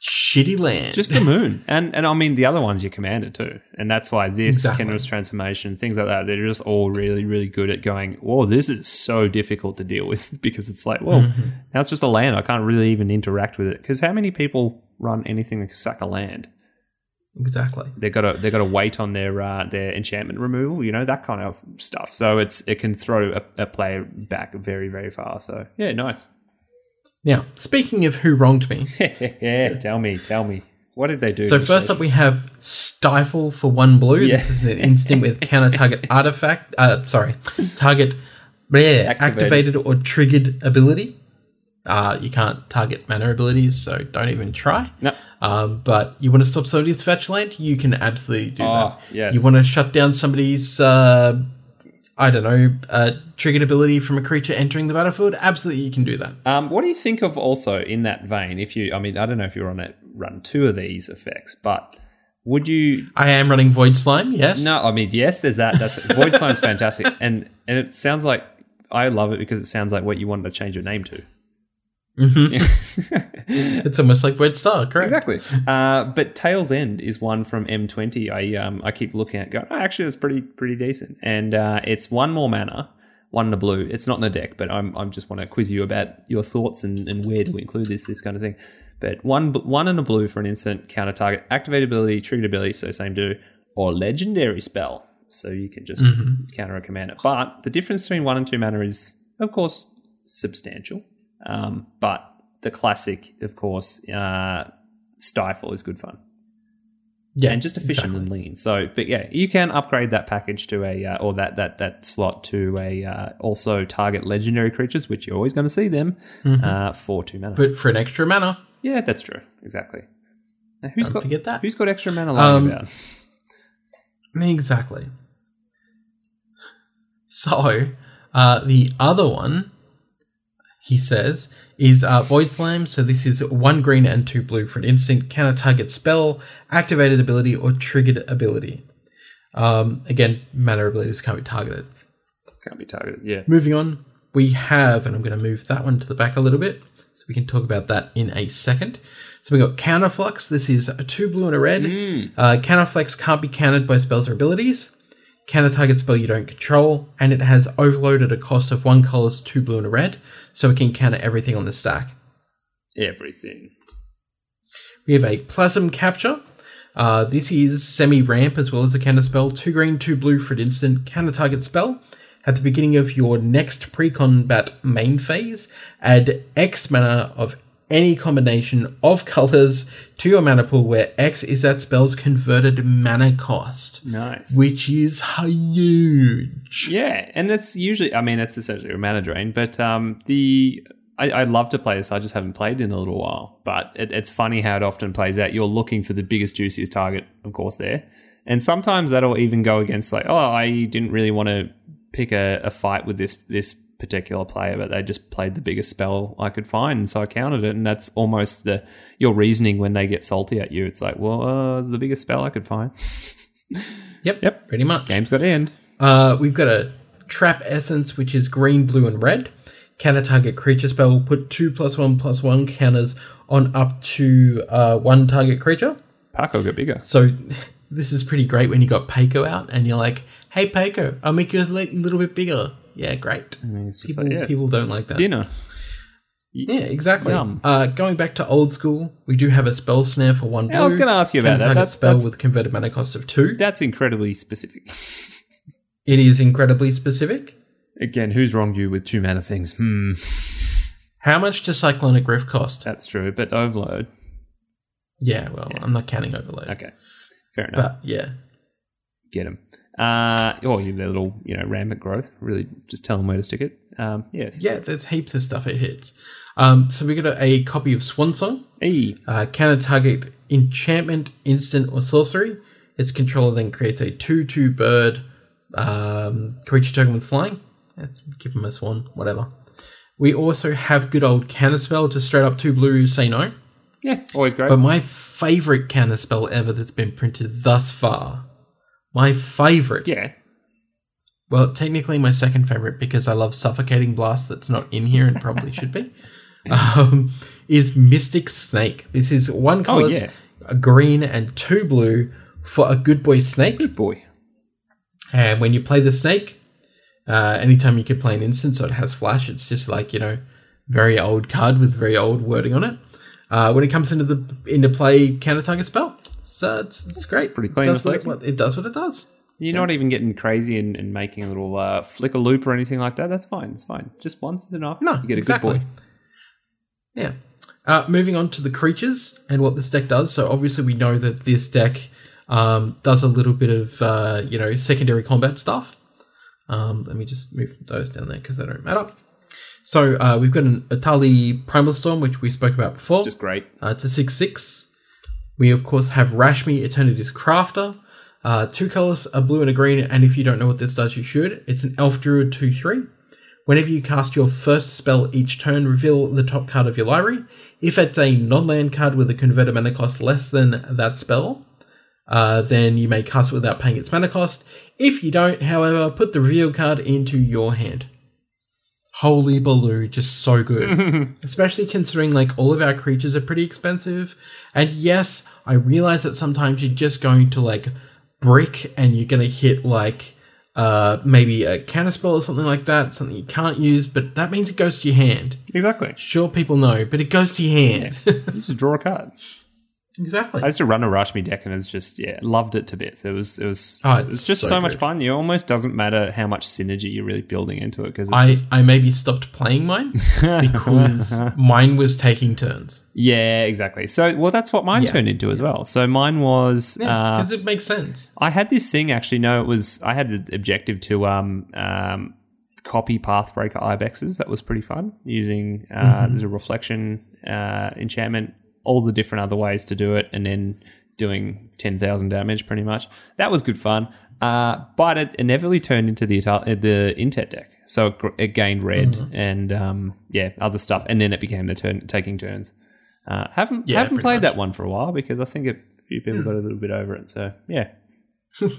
shitty land. Just a moon, and and I mean the other ones you commanded too, and that's why this Exactly. Kenrith's Transformation, things like that, they're just all really really good at going. Whoa, this is so difficult to deal with [LAUGHS] because it's like, well, Mm-hmm. now it's just a land. I can't really even interact with it because how many people run anything that can suck a land? exactly. They got to they got to wait on their uh, their enchantment removal, you know that kind of stuff. So it's it can throw a, a player back very very far. So yeah, nice. Now, speaking of who wronged me, [LAUGHS] yeah, tell me, tell me, what did they do? so first up we have Stifle for one blue. This is an instant with [LAUGHS] counter target artifact. Uh, sorry, target bleh, Activated. activated or triggered ability. Uh, you can't target mana abilities, so don't even try. no, Um, but you want to stop somebody's fetch land, you can absolutely do Oh, that. yes. You want to shut down somebody's, uh, I don't know, uh, triggered ability from a creature entering the battlefield, absolutely you can do that. Um, what do you think of also in that vein? If you, I mean, I don't know if you're on it, run two of these effects, but would you? I am running Voidslime, yes. No, I mean, yes, there's that. That's Voidslime's [LAUGHS] fantastic, and and it sounds like I love it because it sounds like what you wanted to change your name to. [LAUGHS] It's almost like Void Star, correct? Exactly. Uh, but Tale's End is one from M20. I um I keep looking at, it going, oh, actually, it's pretty pretty decent, and uh, it's one more mana, one in the blue. It's not in the deck, but I'm I'm just want to quiz you about your thoughts and, and where to include this this kind of thing. But one one in the blue for an instant counter target, activated ability, triggered ability, so same do, or legendary spell, so you can just counter a commander. But the difference between one and two mana is, of course, substantial. Um, but the classic, of course, uh, stifle is good fun Yeah, and just efficient exactly. and lean. So, but yeah, you can upgrade that package to a uh, or that that that slot to a uh, also target legendary creatures, which you're always going to see them uh, for two mana. But for an extra mana, yeah, that's true. Exactly. Now, who's Don't got forget that. Who's got extra mana lying Um, about? [LAUGHS] exactly. So, uh, the other one, he says, is uh, Voidslime. So this is one green and two blue for an instant counter target spell, activated ability, or triggered ability. Um, again, mana abilities can't be targeted. Can't be targeted. Yeah. Moving on, we have, and I'm going to move that one to the back a little bit so we can talk about that in a second. So we got Counterflux. This is a two blue and a red. Uh, Counterflux can't be countered by spells or abilities. Counter target spell you don't control, and it has overload at a cost of one color's two blue and a red, so it can counter everything on the stack. Everything. We have a Plasm Capture. Uh, this is semi ramp as well as a counter spell. Two green, two blue for an instant counter target spell. At the beginning of your next pre combat main phase, add X mana of any combination of colors to your mana pool where X is that spell's converted mana cost, Nice. which is huge. Yeah, and it's usually, I mean, it's essentially a mana drain, but um, the I, I love to play this. I just haven't played in a little while, but it, it's funny how it often plays out. You're looking for the biggest, juiciest target, of course, there, and sometimes that'll even go against like, oh, I didn't really want to pick a, a fight with this this particular player, but they just played the biggest spell I could find, and so I counted it, and that's almost the your reasoning when they get salty at you. It's like, well, uh, it's the biggest spell I could find. [LAUGHS] Yep, Yep. pretty much. Game's got to end. Uh, we've got a Trap Essence, which is green, blue, and red. Counter target creature spell. Put two plus one plus one counters on up to uh, one target creature. Pako got bigger. So [LAUGHS] this is pretty great when you got Pako out and you're like, "Hey Pako, I'll make you a little bit bigger." Yeah, great. I mean, just People, like, yeah, people don't like that. dinner. Yeah, exactly. Yum. Uh, going back to old school, we do have a spell snare for one. I was gonna ask you about that. target That's- spell that's- with converted mana cost of two. That's incredibly specific. It is incredibly specific. Again, who's wronged you with two mana things? Hmm, How much does Cyclonic Rift cost? that's true. But overload. Yeah, well, I'm not counting overload. Okay, fair enough. But yeah, Get them. Uh, or you their little, you know, rampant growth. Really, just tell them where to stick it. Um, yes. yeah, there's heaps of stuff it hits. Um, so we got a, a copy of Swan Song. Hey, Uh, counter target enchantment, instant, or sorcery. Its controller then creates a 2 2 bird um, creature token with flying. Let's give him a swan, whatever. We also have good old counter spell, to straight up 2 blue, say no. yeah, always great. But my favorite counterspell ever that's been printed thus far, my favorite, yeah, well, technically my second favorite because I love suffocating blast that's not in here and probably should be. [LAUGHS] um, is Mystic Snake. This is one color, yeah. a green and two blue for a good boy snake. Good boy. And when you play the snake, uh, anytime you can play an instant, so it has flash, it's just like you know, very old card with very old wording on it. Uh, when it comes into the into play, counter target spell. So it's, it's great. Pretty clean It does, what it, what, it does what it does. You're not even getting crazy and, and making a little uh, flicker loop or anything like that. That's fine. It's fine. Just once is enough. No, you get a exactly. good boy. Yeah. Uh, moving on to the creatures and what this deck does. So obviously we know that this deck um, does a little bit of uh, you know secondary combat stuff. Um, let me just move those down there because they don't matter. So uh, we've got an Etali Primal Storm, which we spoke about before. Just great. Uh, it's a 6 6. We, of course, have Rashmi Eternity's Crafter. Uh, two colors, a blue and a green, and if you don't know what this does, you should. It's an Elf Druid 2 3. Whenever you cast your first spell each turn, reveal the top card of your library. If it's a non land card with a converted mana cost less than that spell, uh, then you may cast it without paying its mana cost. If you don't, however, put the reveal card into your hand. Holy Baloo, just so good. [LAUGHS] Especially considering like all of our creatures are pretty expensive. And yes, I realize that sometimes you're just going to like brick and you're gonna hit like uh maybe a counterspell or something like that, something you can't use, but that means it goes to your hand. Exactly. Sure people know, but it goes to your hand. You just draw a card. [LAUGHS] exactly. I used to run a Rashmi deck and it was just yeah, loved it to bits. It was it was Oh, it was it's just so, so much fun. It almost doesn't matter how much synergy you're really building into it because I, just I maybe stopped playing mine [LAUGHS] because mine was taking turns. yeah, exactly. So well, that's what mine Yeah. turned into as well. So mine was Yeah, uh, because it makes sense. I had this thing actually. No, it was I had the objective to um um copy Pathbreaker Ibexes. That was pretty fun using uh, there's a reflection uh, enchantment, all the different other ways to do it, and then doing ten thousand damage pretty much. That was good fun. Uh, but it inevitably turned into the the Intet deck, so it, gr- it gained red and um, yeah other stuff, and then it became the turn taking turns. Uh, haven't Yeah, haven't played much. that one for a while because I think a few people got a little bit over it. So yeah, [LAUGHS]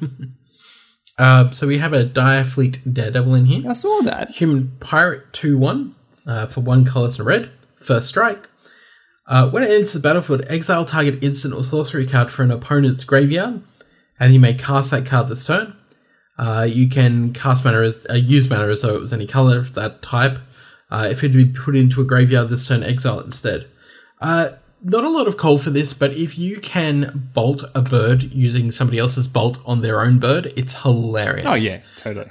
Uh, so we have a Dire Fleet Daredevil in here. I saw that. Human Pirate 2 1 uh, for one colors and red. First strike. Uh, when it enters the battlefield, exile target instant or sorcery card for an opponent's graveyard, and you may cast that card this turn. Uh, you can cast mana as uh, use mana as though it was any color of that type. Uh, if it would be put into a graveyard this turn, exile it instead. Uh, not a lot of call for this, but if you can bolt a bird using somebody else's bolt on their own bird, it's hilarious. Oh yeah, totally.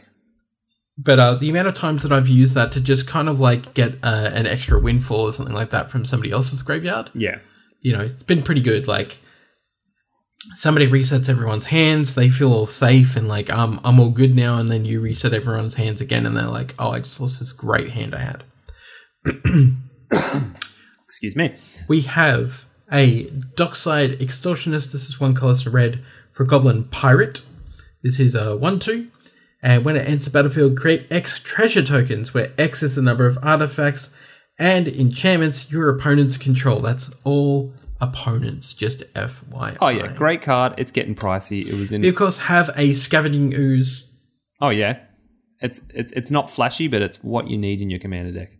But uh, the amount of times that I've used that to just kind of like get uh, an extra windfall or something like that from somebody else's graveyard, Yeah. you know, it's been pretty good. Like somebody resets everyone's hands, they feel all safe and like um, I'm all good now, and then you reset everyone's hands again, and they're like, oh, I just lost this great hand I had. [COUGHS] Excuse me. We have a Dockside Extortionist. This is one color to red for Goblin Pirate. This is a 1 2. And when it enters the battlefield, create X treasure tokens, where X is the number of artifacts and enchantments your opponents control. That's all opponents, just FYI. Oh yeah, great card. It's getting pricey. It was in. We, of course, have a Scavenging Ooze. Oh yeah, it's it's it's not flashy, but it's what you need in your commander deck.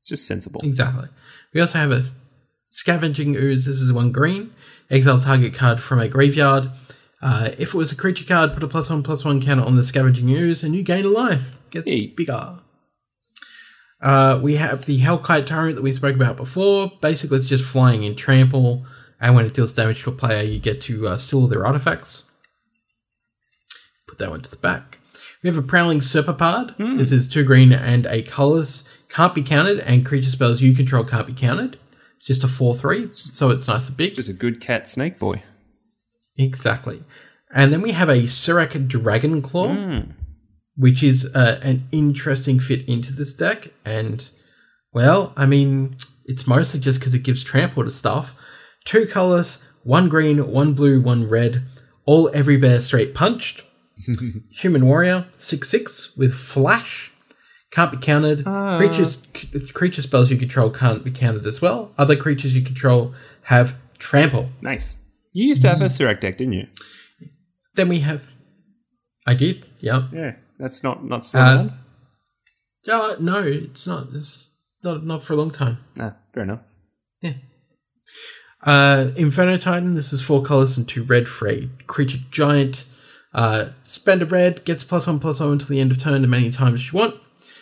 It's just sensible. Exactly. We also have a Scavenging Ooze. This is one green. Exile target card from a graveyard. Uh, if it was a creature card, put a plus one plus one counter on the Scavenging Ooze, and you gain a life. Gets Hey. bigger. Uh, we have the Hellkite Tyrant that we spoke about before. Basically, it's just flying in trample, and when it deals damage to a player, you get to uh, steal their artifacts. Put that one to the back. We have a Prowling Serpopard. This is two green and a colorless. Can't be counted, and creature spells you control can't be counted. It's just a 4 3, so it's nice and big. Just a good cat snake boy. Exactly. And then we have a Surrak Dragonclaw, which is uh, an interesting fit into this deck. And, well, I mean, it's mostly just because it gives trample to stuff. Two colors, one green, one blue, one red, all every bear straight punched. [LAUGHS] Human Warrior, 6 6 with Flash. Can't be countered. Creatures, c- creature spells you control can't be countered as well. Other creatures you control have trample. Nice. You used to have a Surrak deck, didn't you? Then we have. I did, yeah. Yeah. That's not not still Uh, around? Uh, no, it's not. It's not not for a long time. Ah, fair enough. Yeah. Uh, Inferno Titan. This is four colors and two red for a creature giant. Uh, spend a red, gets plus one plus one until the end of turn, as many times as you want.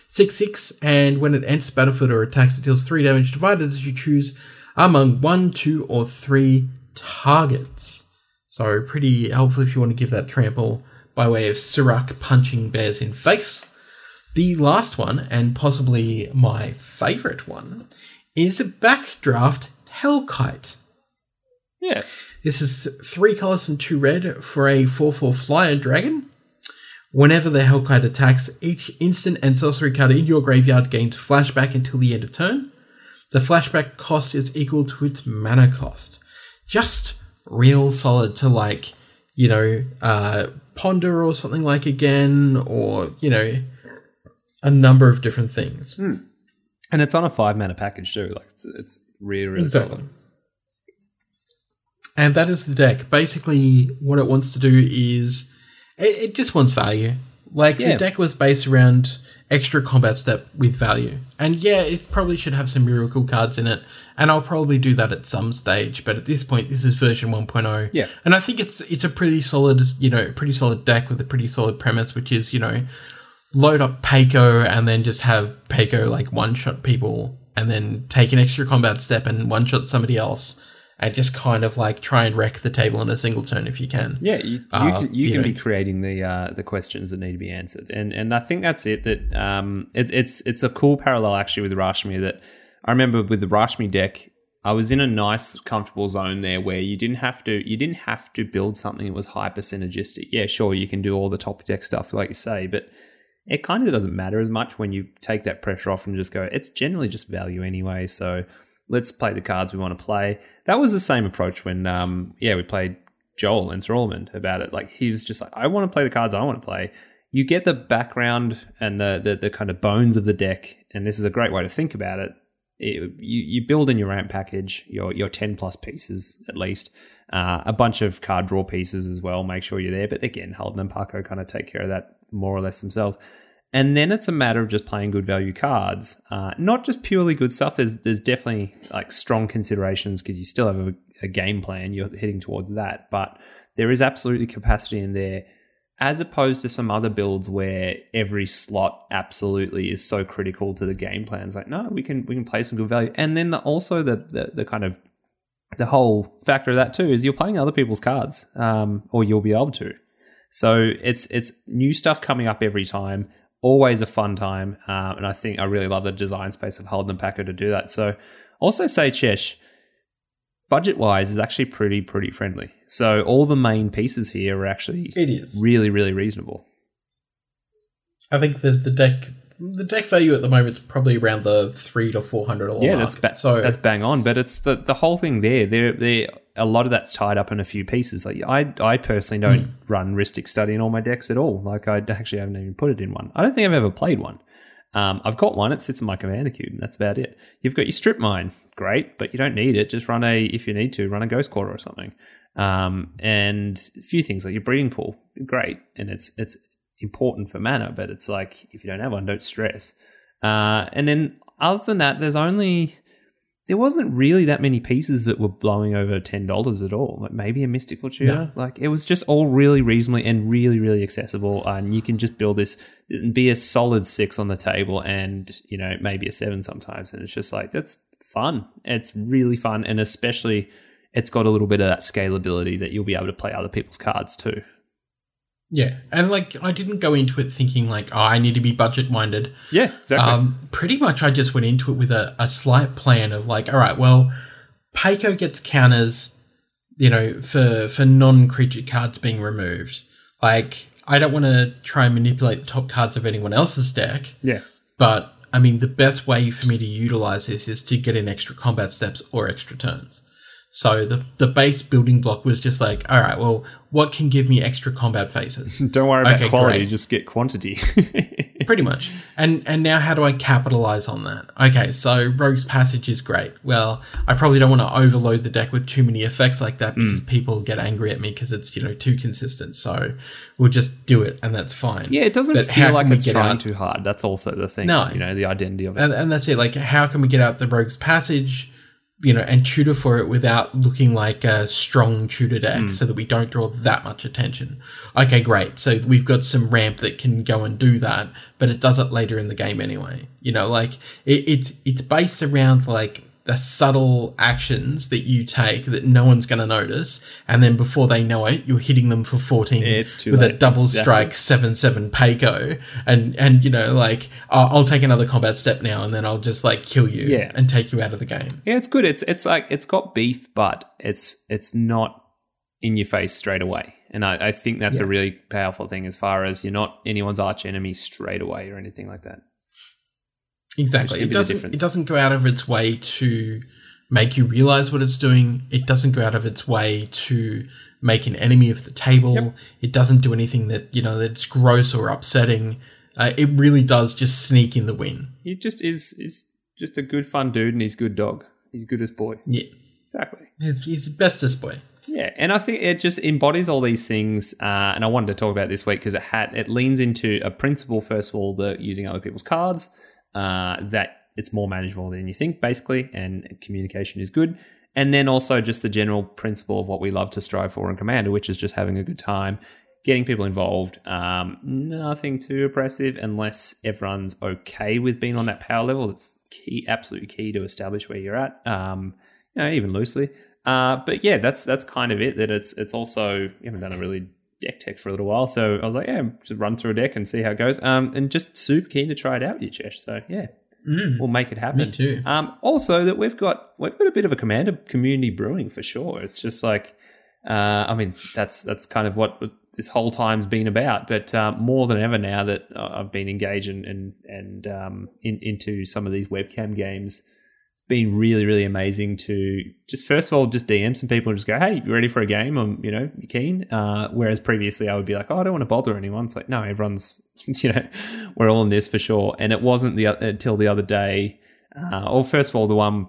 Six six, and when it enters battlefield or attacks, it deals three damage divided as you choose among one, two, or three targets. So pretty helpful if you want to give that trample by way of Surrak punching bears in face. The last one, and possibly my favorite one, is a Backdraft Hellkite. Yes. This is three colors and two red for a 4 4 flyer dragon. Whenever the Hellkite attacks, each instant and sorcery card in your graveyard gains flashback until the end of turn. The flashback cost is equal to its mana cost. Just real solid to, like, you know, uh, ponder or something like again, or, you know, a number of different things. And it's on a five mana package too. Like it's, it's really, really Exactly. solid. And that is the deck. Basically, what it wants to do is it, it just wants value. Like Yeah. the deck was based around extra combat step with value. And yeah, it probably should have some miracle cards in it. And I'll probably do that at some stage. But at this point, this is version 1.0. Yeah. And I think it's it's a pretty solid, you know, pretty solid deck with a pretty solid premise, which is, you know, load up Pako and then just have Pako like one shot people and then take an extra combat step and one shot somebody else and just kind of like try and wreck the table in a single turn if you can. Yeah, you, you Uh, can you you can know. be creating the uh, the questions that need to be answered, and and I think that's it. That um, it's it's it's a cool parallel actually with Rashmi. That I remember with the Rashmi deck, I was in a nice comfortable zone there where you didn't have to you didn't have to build something that was hyper synergistic. Yeah, sure, you can do all the top deck stuff like you say, but it kind of doesn't matter as much when you take that pressure off and just go. It's generally just value anyway. So let's play the cards we want to play. That was the same approach when, um, yeah, we played Joel Enthrallment about it. Like he was just like, I want to play the cards I want to play. You get the background and the, the the kind of bones of the deck, and this is a great way to think about it. It- you you build in your ramp package, your your ten plus pieces at least, uh, a bunch of card draw pieces as well. Make sure you're there. But again, Haldan and Pako kind of take care of that more or less themselves. And then it's a matter of just playing good value cards, uh, not just purely good stuff. There's there's definitely like strong considerations because you still have a, a game plan. You're heading towards that, but there is absolutely capacity in there, as opposed to some other builds where every slot absolutely is so critical to the game plan. It's like no, we can we can play some good value, and then the, also the, the the kind of the whole factor of that too is you're playing other people's cards, um, or you'll be able to. So it's it's new stuff coming up every time. Always a fun time, um, and I think I really love the design space of Haldan Pako to do that. So also say Chesh, budget wise is actually pretty pretty friendly. So all the main pieces here are actually It is. really really reasonable. I think the the deck the deck value at the moment is probably around the three to four hundred dollars. Yeah, that's ba- so that's bang on. But it's the the whole thing there. There, there. A lot of that's tied up in a few pieces. Like I, I personally don't run Rhystic Study in all my decks at all. Like I actually haven't even put it in one. I don't think I've ever played one. Um, I've got one. It sits in my commander cube, and that's about it. You've got your strip mine, great, but you don't need it. Just run a if you need to run a ghost quarter or something. Um, and a few things like your breeding pool, great, and it's it's important for mana, but it's like if you don't have one, don't stress. Uh, and then other than that, there's only there wasn't really that many pieces that were blowing over ten dollars at all. Like maybe a mystical tutor. Like it was just all really reasonably and really really accessible, and you can just build this and be a solid six on the table, and you know maybe a seven sometimes, and it's just like that's fun. It's really fun, and especially it's got a little bit of that scalability that you'll be able to play other people's cards too. yeah, and like I didn't go into it thinking like oh, I need to be budget minded. Yeah, exactly. Um, pretty much, I just went into it with a, a slight plan of like, all right, well, Pako gets counters, you know, for for non creature cards being removed. Like, I don't want to try and manipulate the top cards of anyone else's deck, yeah, but I mean, the best way for me to utilize this is to get in extra combat steps or extra turns. So the the base building block was just like, all right, well, what can give me extra combat phases? [LAUGHS] Don't worry about Okay, quality, great. just get quantity. [LAUGHS] Pretty much. And and now how do I capitalize on that? Okay, so Rogue's Passage is great. Well, I probably don't want to overload the deck with too many effects like that because Mm. people get angry at me because it's, you know, too consistent. So we'll just do it and that's fine. yeah, it doesn't But feel like it's trying out- too hard. That's also the thing. No. You know, the identity of it. And, and that's it. Like, how can we get out the Rogue's Passage, you know, and tutor for it without looking like a strong tutor deck Hmm. so that we don't draw that much attention? Okay, great. So we've got some ramp that can go and do that, but it does it later in the game anyway. You know, like, it, it's, it's based around, like, the subtle actions that you take that no one's going to notice, and then before they know it, you're hitting them for 14 It's too with a double Exactly. strike seven seven Pako, and and you know like I'll, I'll take another combat step now, and then I'll just like kill you, Yeah. and take you out of the game. Yeah, it's good. It's it's like it's got beef, but it's it's not in your face straight away. And I, I think that's a really powerful thing as far as you're not anyone's arch enemy straight away or anything like that. Exactly. It doesn't. It doesn't go out of its way to make you realize what it's doing. It doesn't go out of its way to make an enemy of the table. Yep. It doesn't do anything that you know that's gross or upsetting. Uh, it really does just sneak in the win. He just is is just a good fun dude and he's a good dog. He's good as boy. Yeah, Exactly. he's, he's bestest boy. Yeah, and I think it just embodies all these things. Uh, and I wanted to talk about this week because it had it leans into a principle. First of all, the using other people's cards. Uh, that it's more manageable than you think, basically, and communication is good. And then also just the general principle of what we love to strive for in Commander, which is just having a good time, getting people involved. Um, nothing too oppressive unless everyone's okay with being on that power level. It's key, absolutely key to establish where you're at. Um, you know, even loosely. Uh, but yeah, that's that's kind of it. That it's it's also we haven't done a really deck tech for a little while, so I was like, yeah, just run through a deck and see how it goes. Um, and just super keen to try it out with you, Chesh. So yeah, Mm, we'll make it happen. me too. Um, also that we've got we've got a bit of a commander community brewing for sure. It's just like, uh, I mean, that's that's kind of what this whole time's been about. But um, more than ever now that I've been engaged and and, and um, in, into some of these webcam games, been really really amazing to just first of all just DM some people and just go, hey, you ready for a game? I'm you know you keen. Uh, whereas previously I would be like, oh, I don't want to bother anyone. It's like no, everyone's [LAUGHS] you know we're all in this for sure. And it wasn't the until the other day. Uh, or first of all, the one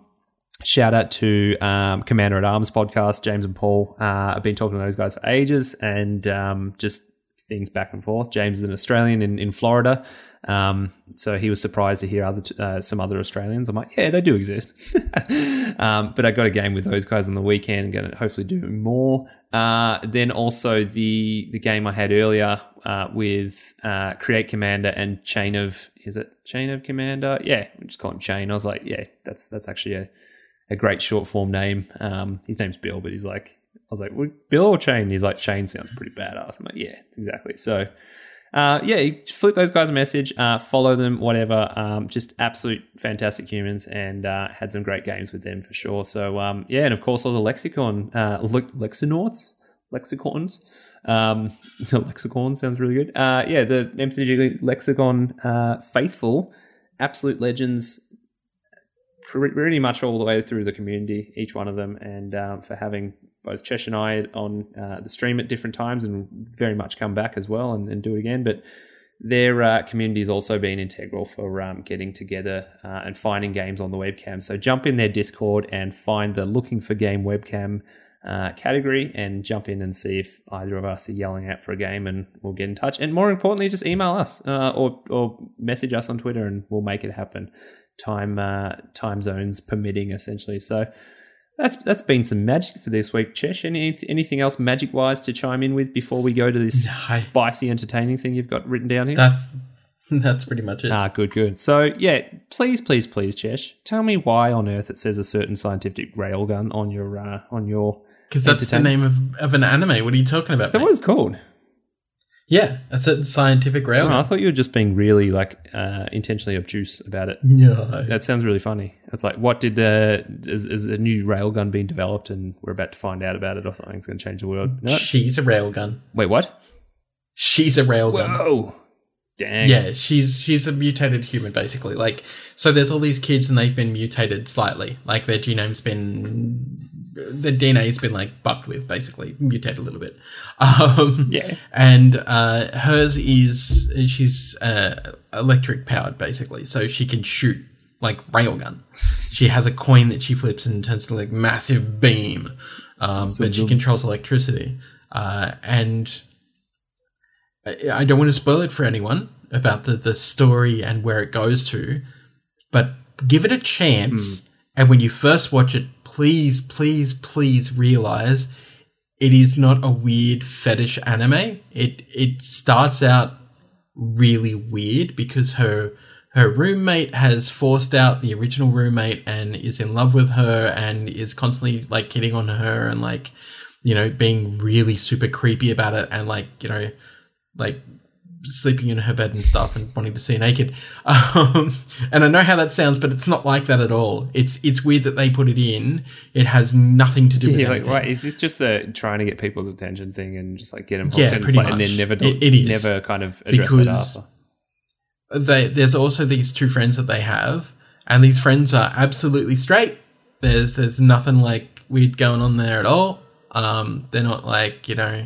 shout out to um, Commander at Arms podcast, James and Paul. Uh, I've been talking to those guys for ages, and um, just things back and forth. James is an Australian in in Florida, um, so he was surprised to hear other uh, some other Australians. I'm like, yeah, they do exist. [LAUGHS] um, but I got a game with those guys on the weekend. Going to hopefully do more. Uh, then also the the game I had earlier uh, with uh, Create Commander and Chain of is it Chain of Commander? Yeah, we just call him Chain. I was like, yeah, that's that's actually a, a great short form name. Um, his name's Bill, but he's like, I was like, Bill or Chain? He's like, Chain sounds pretty badass. I'm like, yeah, exactly. So. Uh, yeah, flip those guys a message, uh, follow them, whatever. Um, just absolute fantastic humans, and uh, had some great games with them for sure. So um, yeah, and of course all the lexicon, uh, le- lexinauts, lexicons. Um, [LAUGHS] lexicon sounds really good. Uh, yeah, the MCG lexicon uh, faithful, absolute legends. pre- Pretty much all the way through the community, each one of them, and um, for having both Chesh and I on uh, the stream at different times and very much come back as well and, and do it again. But their uh, community has also been integral for um, getting together uh, and finding games on the webcam. So jump in their Discord and find the looking for game webcam uh, category and jump in and see if either of us are yelling out for a game and we'll get in touch. And more importantly, just email us uh, or, or message us on Twitter and we'll make it happen. Time uh, time zones permitting, essentially. So that's that's been some magic for this week. Chesh, any anything else magic wise to chime in with before we go to this No, spicy entertaining thing you've got written down here? that's [LAUGHS] that's pretty much it. Ah, good, good. So yeah, please, please, please, Chesh, tell me why on earth it says a certain scientific railgun on your uh, on your. Because that's the name of, of an anime. What are you talking about? Mate? what it's called? Yeah, a certain scientific railgun. Oh, I thought you were just being really like uh, intentionally obtuse about it. no. That sounds really funny. It's like, what did uh, is, is a new railgun being developed, and we're about to find out about it, or something's going to change the world? No. She's a railgun. Wait, what? She's a railgun. Whoa! Dang. Yeah, she's she's a mutated human basically. Like so there's all these kids and they've been mutated slightly. Like their genome's been the DNA has been like bucked with, basically mutated a little bit. [LAUGHS] Um, Yeah. and uh, hers is she's uh, electric powered, basically, so she can shoot like railgun. She has a coin that she flips and turns into like massive beam, um, So but she controls electricity. Uh, and I, I don't want to spoil it for anyone about the the story and where it goes to, but give it a chance. And when you first watch it, please, please, please realize it is not a weird fetish anime. It it starts out really weird because her her roommate has forced out the original roommate and is in love with her and is constantly like hitting on her and like you know being really super creepy about it and like you know like sleeping in her bed and stuff and wanting to see naked. [LAUGHS] Um, and I know how that sounds, but it's not like that at all. It's it's weird that they put it in. It has nothing to do [LAUGHS] with Yeah, like, anything. right, is this just the trying to get people's attention thing and just like get them hooked Yeah, and, pretty like, and then much. never do, It- it is. never kind of address it after? they, there's also these two friends that they have, and these friends are absolutely straight. There's there's nothing like weird going on there at all. Um, they're not like you know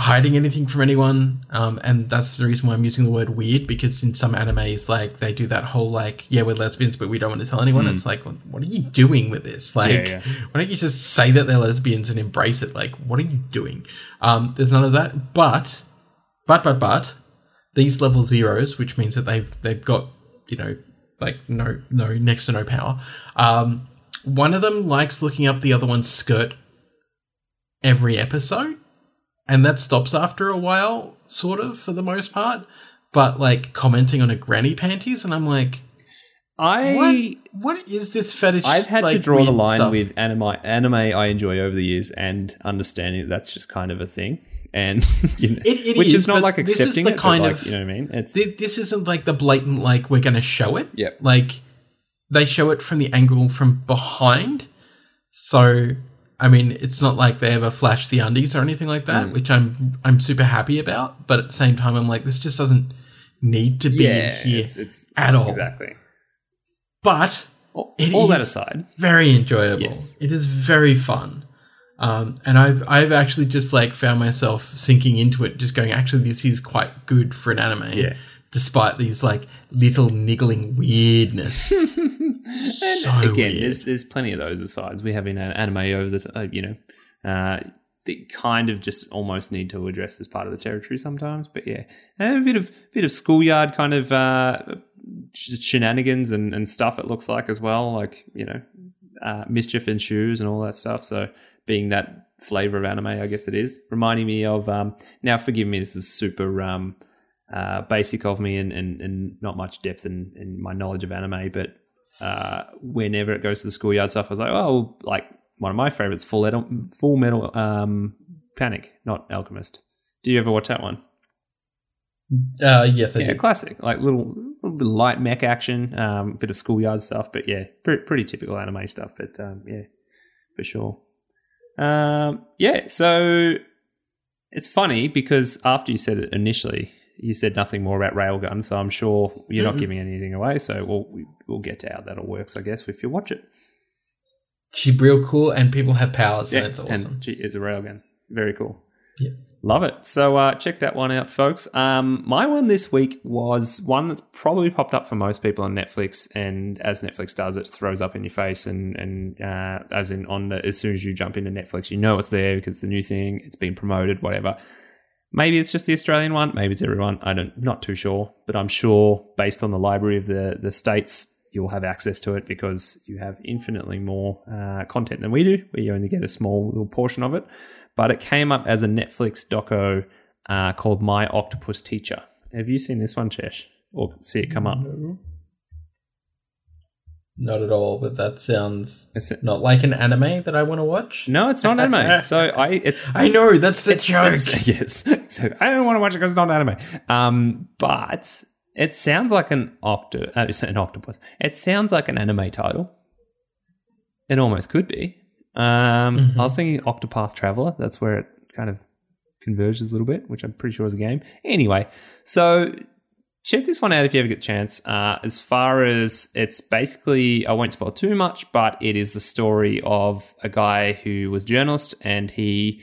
hiding anything from anyone, um, and that's the reason why I'm using the word weird because in some animes like they do that whole like yeah we're lesbians but we don't want to tell anyone. It's like what are you doing with this? Like Hmm. yeah. why don't you just say that they're lesbians and embrace it? Like what are you doing? Um, there's none of that, but but but but these level zeros, which means that they've they've got you know like no no next to no power. Um, one of them likes looking up the other one's skirt every episode, and that stops after a while, sort of for the most part. But like commenting on a granny panties, and I'm like, I what? What is this fetish? I've had to draw the line stuff? with anime anime I enjoy over the years and understanding that that's just kind of a thing. And [LAUGHS] you know, It- it which is, is not like this is accepting the it, kind like, of- you know what I mean? It's Thi- this isn't like the blatant like we're going to show it. Yep. Like they show it from the angle from behind. So I mean, it's not like they ever flash the undies or anything like Mm. that, which I'm I'm super happy about. But at the same time, I'm like, this just doesn't need to be in here it's, it's at all. exactly. But All, It all that is- aside, very enjoyable. Yes. It is very fun. Um, and I've I've actually just like found myself sinking into it, just going, actually, this is quite good for an anime. Yeah. Despite these like little niggling weirdness. [LAUGHS] and So again, weird. there's there's plenty of those asides. We have in an anime over the uh, you know uh, that kind of just almost need to address as part of the territory sometimes. But yeah, and a bit of bit of schoolyard kind of uh, shenanigans and, and stuff. It looks like as well, like you know uh, mischief and shoes and all that stuff. So being that flavor of anime, I guess it is reminding me of. Um, now, forgive me, this is super. Um, uh, basic of me and, and, and not much depth in, in my knowledge of anime, but uh, whenever it goes to the schoolyard stuff, I was like, oh, like one of my favorites, Full Metal, Full Metal um, Panic, not Alchemist. Do you ever watch that one? uh, yes, I yeah, do. classic, like little, little bit of light mech action, um, bit of schoolyard stuff, but yeah, pretty, pretty typical anime stuff. But um, yeah, for sure. Um, yeah, so it's funny because after you said it initially, you said nothing more about railgun, so I'm sure you're not Mhm. giving anything away. So we'll we- we'll get to how that all works, I guess, if you watch it. She's real cool, and people have powers, and it's awesome. And gee, it's a railgun. Very cool. Yeah. Love it. So uh, check that one out, folks. Um, my one this week was one that's probably popped up for most people on Netflix, and as Netflix does, it throws up in your face, and and uh, as in on the, as soon as you jump into Netflix, you know it's there because it's the new thing, it's been promoted, whatever. Maybe it's just the Australian one, maybe it's everyone. I don't, not too sure, but I'm sure based on the library of the the states, you'll have access to it because you have infinitely more uh, content than we do. We only get a small little portion of it, but it came up as a Netflix doco uh, called My Octopus Teacher. Have you seen this one, Chesh, or see it come up? No. Not at all, but that sounds It's not like an anime that I want to watch. no, it's not anime. [LAUGHS] so I, it's I know that's the It's- joke. it's- [LAUGHS] yes. So I don't want to watch it because it's not anime. Um, but it sounds like an octo. Uh, it's an octopus. It sounds like an anime title. It almost could be. Um, Mhm. I was thinking Octopath Traveler. That's where it kind of converges a little bit, which I'm pretty sure is a game. Anyway, so check this one out if you ever get a chance. Uh, as far as it's basically, I won't spoil too much, but it is the story of a guy who was a journalist and he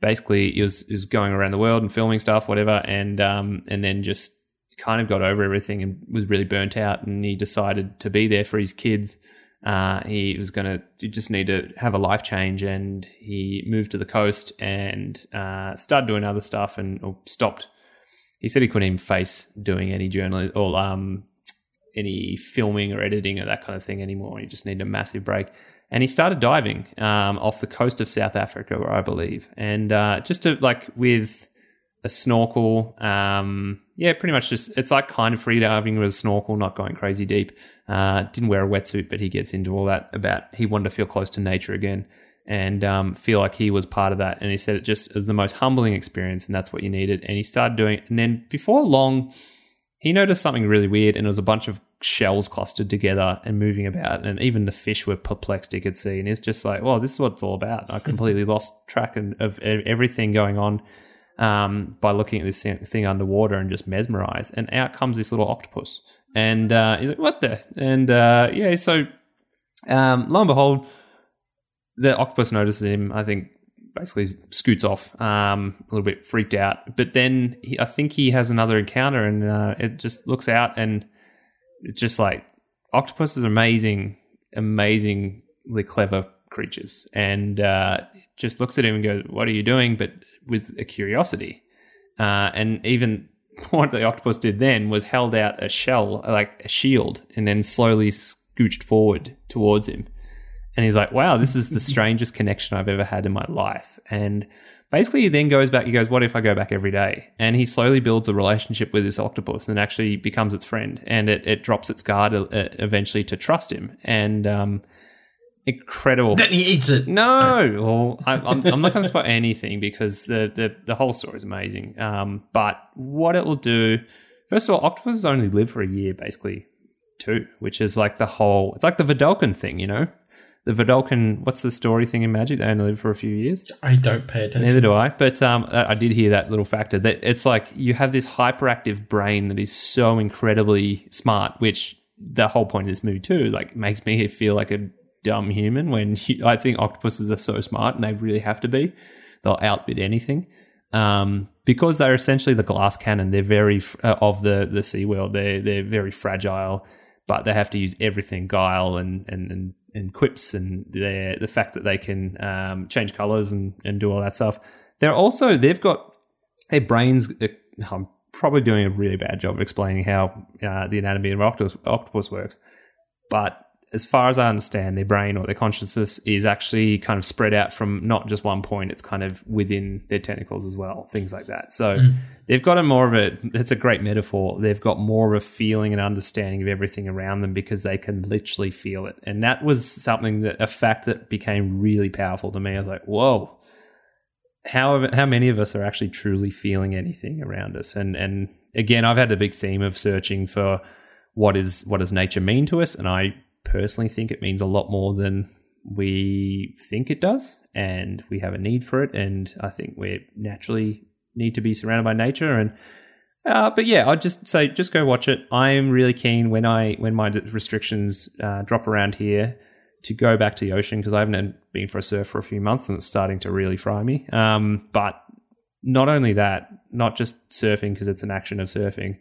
basically was, going around the world and filming stuff, whatever, and um, and then just kind of got over everything and was really burnt out, and he decided to be there for his kids. Uh, he was going to just need to have a life change, and he moved to the coast and uh, started doing other stuff and stopped he said he couldn't even face doing any journal or um, any filming or editing or that kind of thing anymore. He just needed a massive break. And he started diving um, off the coast of South Africa, I believe, and uh, just to like with a snorkel. Um, yeah, pretty much just it's like kind of free diving with a snorkel, not going crazy deep. Uh, didn't wear a wetsuit, but he gets into all that about he wanted to feel close to nature again and um, feel like he was part of that. And he said it just as the most humbling experience, and that's what you needed. And he started doing it. And then before long, he noticed something really weird, and it was a bunch of shells clustered together and moving about. And even the fish were perplexed, he could see. And he's just like, well, this is what it's all about. I completely [LAUGHS] lost track of everything going on um, by looking at this thing underwater and just mesmerized. And out comes this little octopus. And uh, he's like, what the? And uh, yeah, so um, lo and behold, the octopus notices him. I think basically scoots off, um, a little bit freaked out. But then he, I think he has another encounter, and uh, it just looks out, and it's just like octopus is amazing, amazingly clever creatures, and uh, just looks at him and goes, "What are you doing?" But with a curiosity, uh, and even [LAUGHS] what the octopus did then was held out a shell, like a shield, and then slowly scooched forward towards him and he's like, wow, this is the [LAUGHS] strangest connection I've ever had in my life. And basically, he then goes back, he goes, what if I go back every day? And he slowly builds a relationship with this octopus and actually becomes its friend. And it, it drops its guard uh, eventually to trust him. And, um, incredible. Then he eats it. No, well, I, am I'm not going to spoil anything because the, the, the whole story is amazing. Um, but what it will do, first of all, octopuses only live for a year, basically, too, which is like the whole, it's like the Vedalken thing, you know? The Vedalken, what's the story thing in Magic? They only live for a few years. I don't pay attention. Neither do I. But um, I did hear that little factor that it's like you have this hyperactive brain that is so incredibly smart, which the whole point of this movie too, like makes me feel like a dumb human. When you, [LAUGHS] I think octopuses are so smart and they really have to be, they'll outbid anything. Um, because they're essentially the glass cannon. They're very uh, of the the sea world. They're they're very fragile, but they have to use everything guile and and, and and quips and the the fact that they can um, change colors and, and do all that stuff. They're also they've got their brains. Uh, I'm probably doing a really bad job of explaining how uh, the anatomy of octopus, octopus works, but as far as I understand, their brain or their consciousness is actually kind of spread out from not just one point, it's kind of within their tentacles as well, things like that. So mm. they've got a more of a, it's a great metaphor. They've got more of a feeling and understanding of everything around them because they can literally feel it. And that was something that, a fact that became really powerful to me. I was like, whoa, how, how many of us are actually truly feeling anything around us? And, and again, I've had a big theme of searching for, what is what does nature mean to us and i personally think it means a lot more than we think it does, and we have a need for it. And I think we naturally need to be surrounded by nature. And uh, but yeah, I'd just say just go watch it. I am really keen when I when my restrictions uh, drop around here to go back to the ocean because I haven't been for a surf for a few months and it's starting to really fry me. Um, but not only that, not just surfing because it's an action of surfing,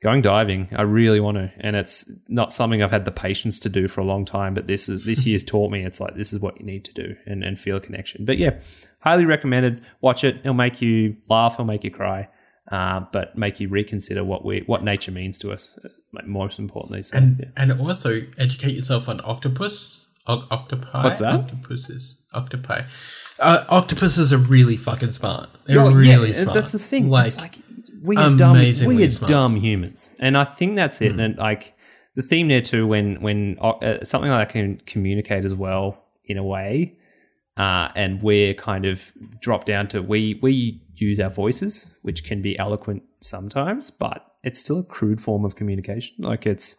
going diving. I really want to, and it's not something I've had the patience to do for a long time. But this is this year's taught me it's like this is what you need to do and, and feel a connection. But yeah, highly recommended. Watch it. It'll make you laugh. It'll make you cry. Uh, but make you reconsider what we what nature means to us. Like Most importantly, so, and yeah. and also educate yourself on octopus. O- octopi. What's that? Octopuses. Octopi. Uh, octopuses are really fucking smart. They're oh, really yeah, smart. That's the thing. Like, it's like we are dumb. We are smart. dumb humans, and I think that's it. Mm. And like the theme there too, when when uh, something like that can communicate as well in a way, uh, and we're kind of drop down to we we use our voices, which can be eloquent sometimes, but it's still a crude form of communication. Like it's,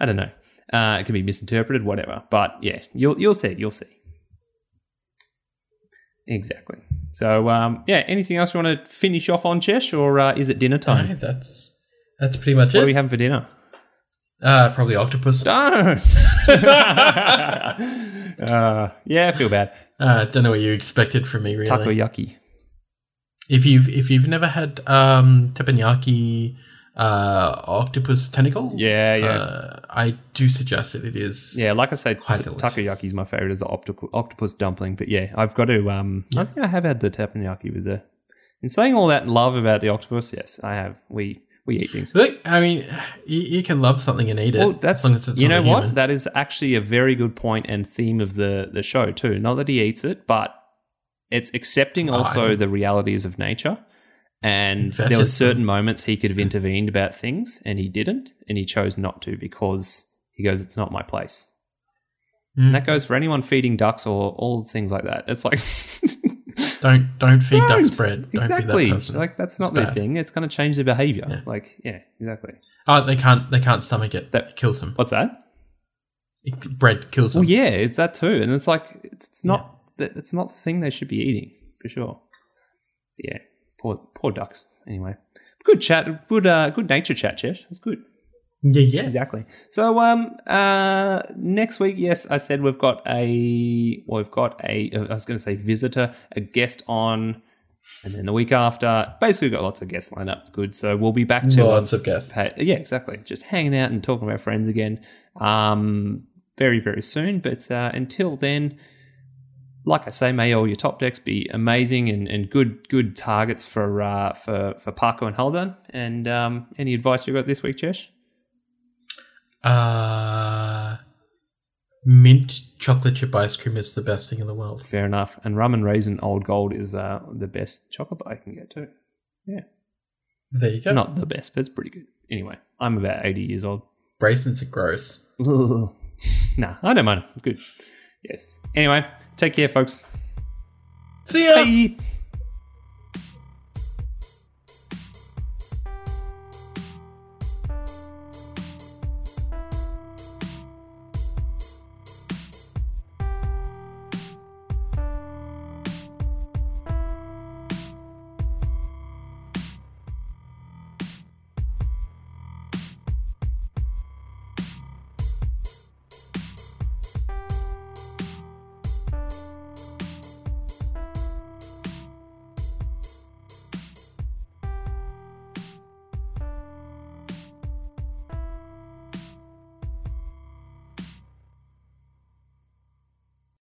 I don't know, uh, it can be misinterpreted, whatever. But yeah, you'll you'll see, you'll see. Exactly. So, um, yeah, anything else you want to finish off on, Chesh, or uh, is it dinner time? No, that's That's pretty much it. What are we having for dinner? Uh, probably octopus. Don't. [LAUGHS] uh, yeah, I feel bad. Uh, don't know what you expected from me, really. Takoyaki. If you've if you've never had um, teppanyaki uh, octopus tentacle, Yeah, yeah. uh, I do suggest that it is. Yeah, like I said, t- takoyaki is my favorite as the optical, octopus dumpling. But yeah, I've got to. Um, I think I have had the teppanyaki with the. In saying all that love about the octopus, yes, I have. We we eat things. Look, I mean, you, you can love something and eat it. Well, that's as long as it's you know what human. that is actually a very good point and theme of the the show too. Not that he eats it, but it's accepting Oh, also I- the realities of nature. And That there were certain moments he could have intervened about things, and he didn't, and he chose not to because he goes, "It's not my place." Mm. And that goes for anyone feeding ducks or all things like that. It's like [LAUGHS] Don't don't feed Don't. ducks bread. Don't exactly that person. like that's not It's their bad. thing. It's going to change their behavior. Yeah. Like yeah, exactly. oh, they can't they can't stomach it. That- That kills them. What's that? It- bread kills them. Well, yeah, it's that too, and it's like it's not that it's not the thing they should be eating for sure. Yeah, poor poor ducks. Anyway, good chat, good uh, good nature chat, Chesh. It's good. yeah, yeah. Exactly. So um uh next week, yes, I said we've got a well, we've got a I was going to say visitor, a guest on, and then the week after, basically we've got lots of guests lined up. It's good. So we'll be back to um, Lots of guests. Yeah, exactly. Just hanging out and talking about friends again. Um, very, very soon. But uh, until then, like I say, may all your top decks be amazing and, and good good targets for uh, for for Pako and Haldan. And um, any advice you got this week, Chesh? Uh, mint chocolate chip ice cream is the best thing in the world. Fair enough. And rum and raisin old gold is uh, the best chocolate I can get too. Yeah. There you go. Not the best, but it's pretty good. Anyway, I'm about 80 years old. Raisins are gross. [LAUGHS] nah, I don't mind. It's good. Yes. Anyway, take care, folks. See ya. Bye.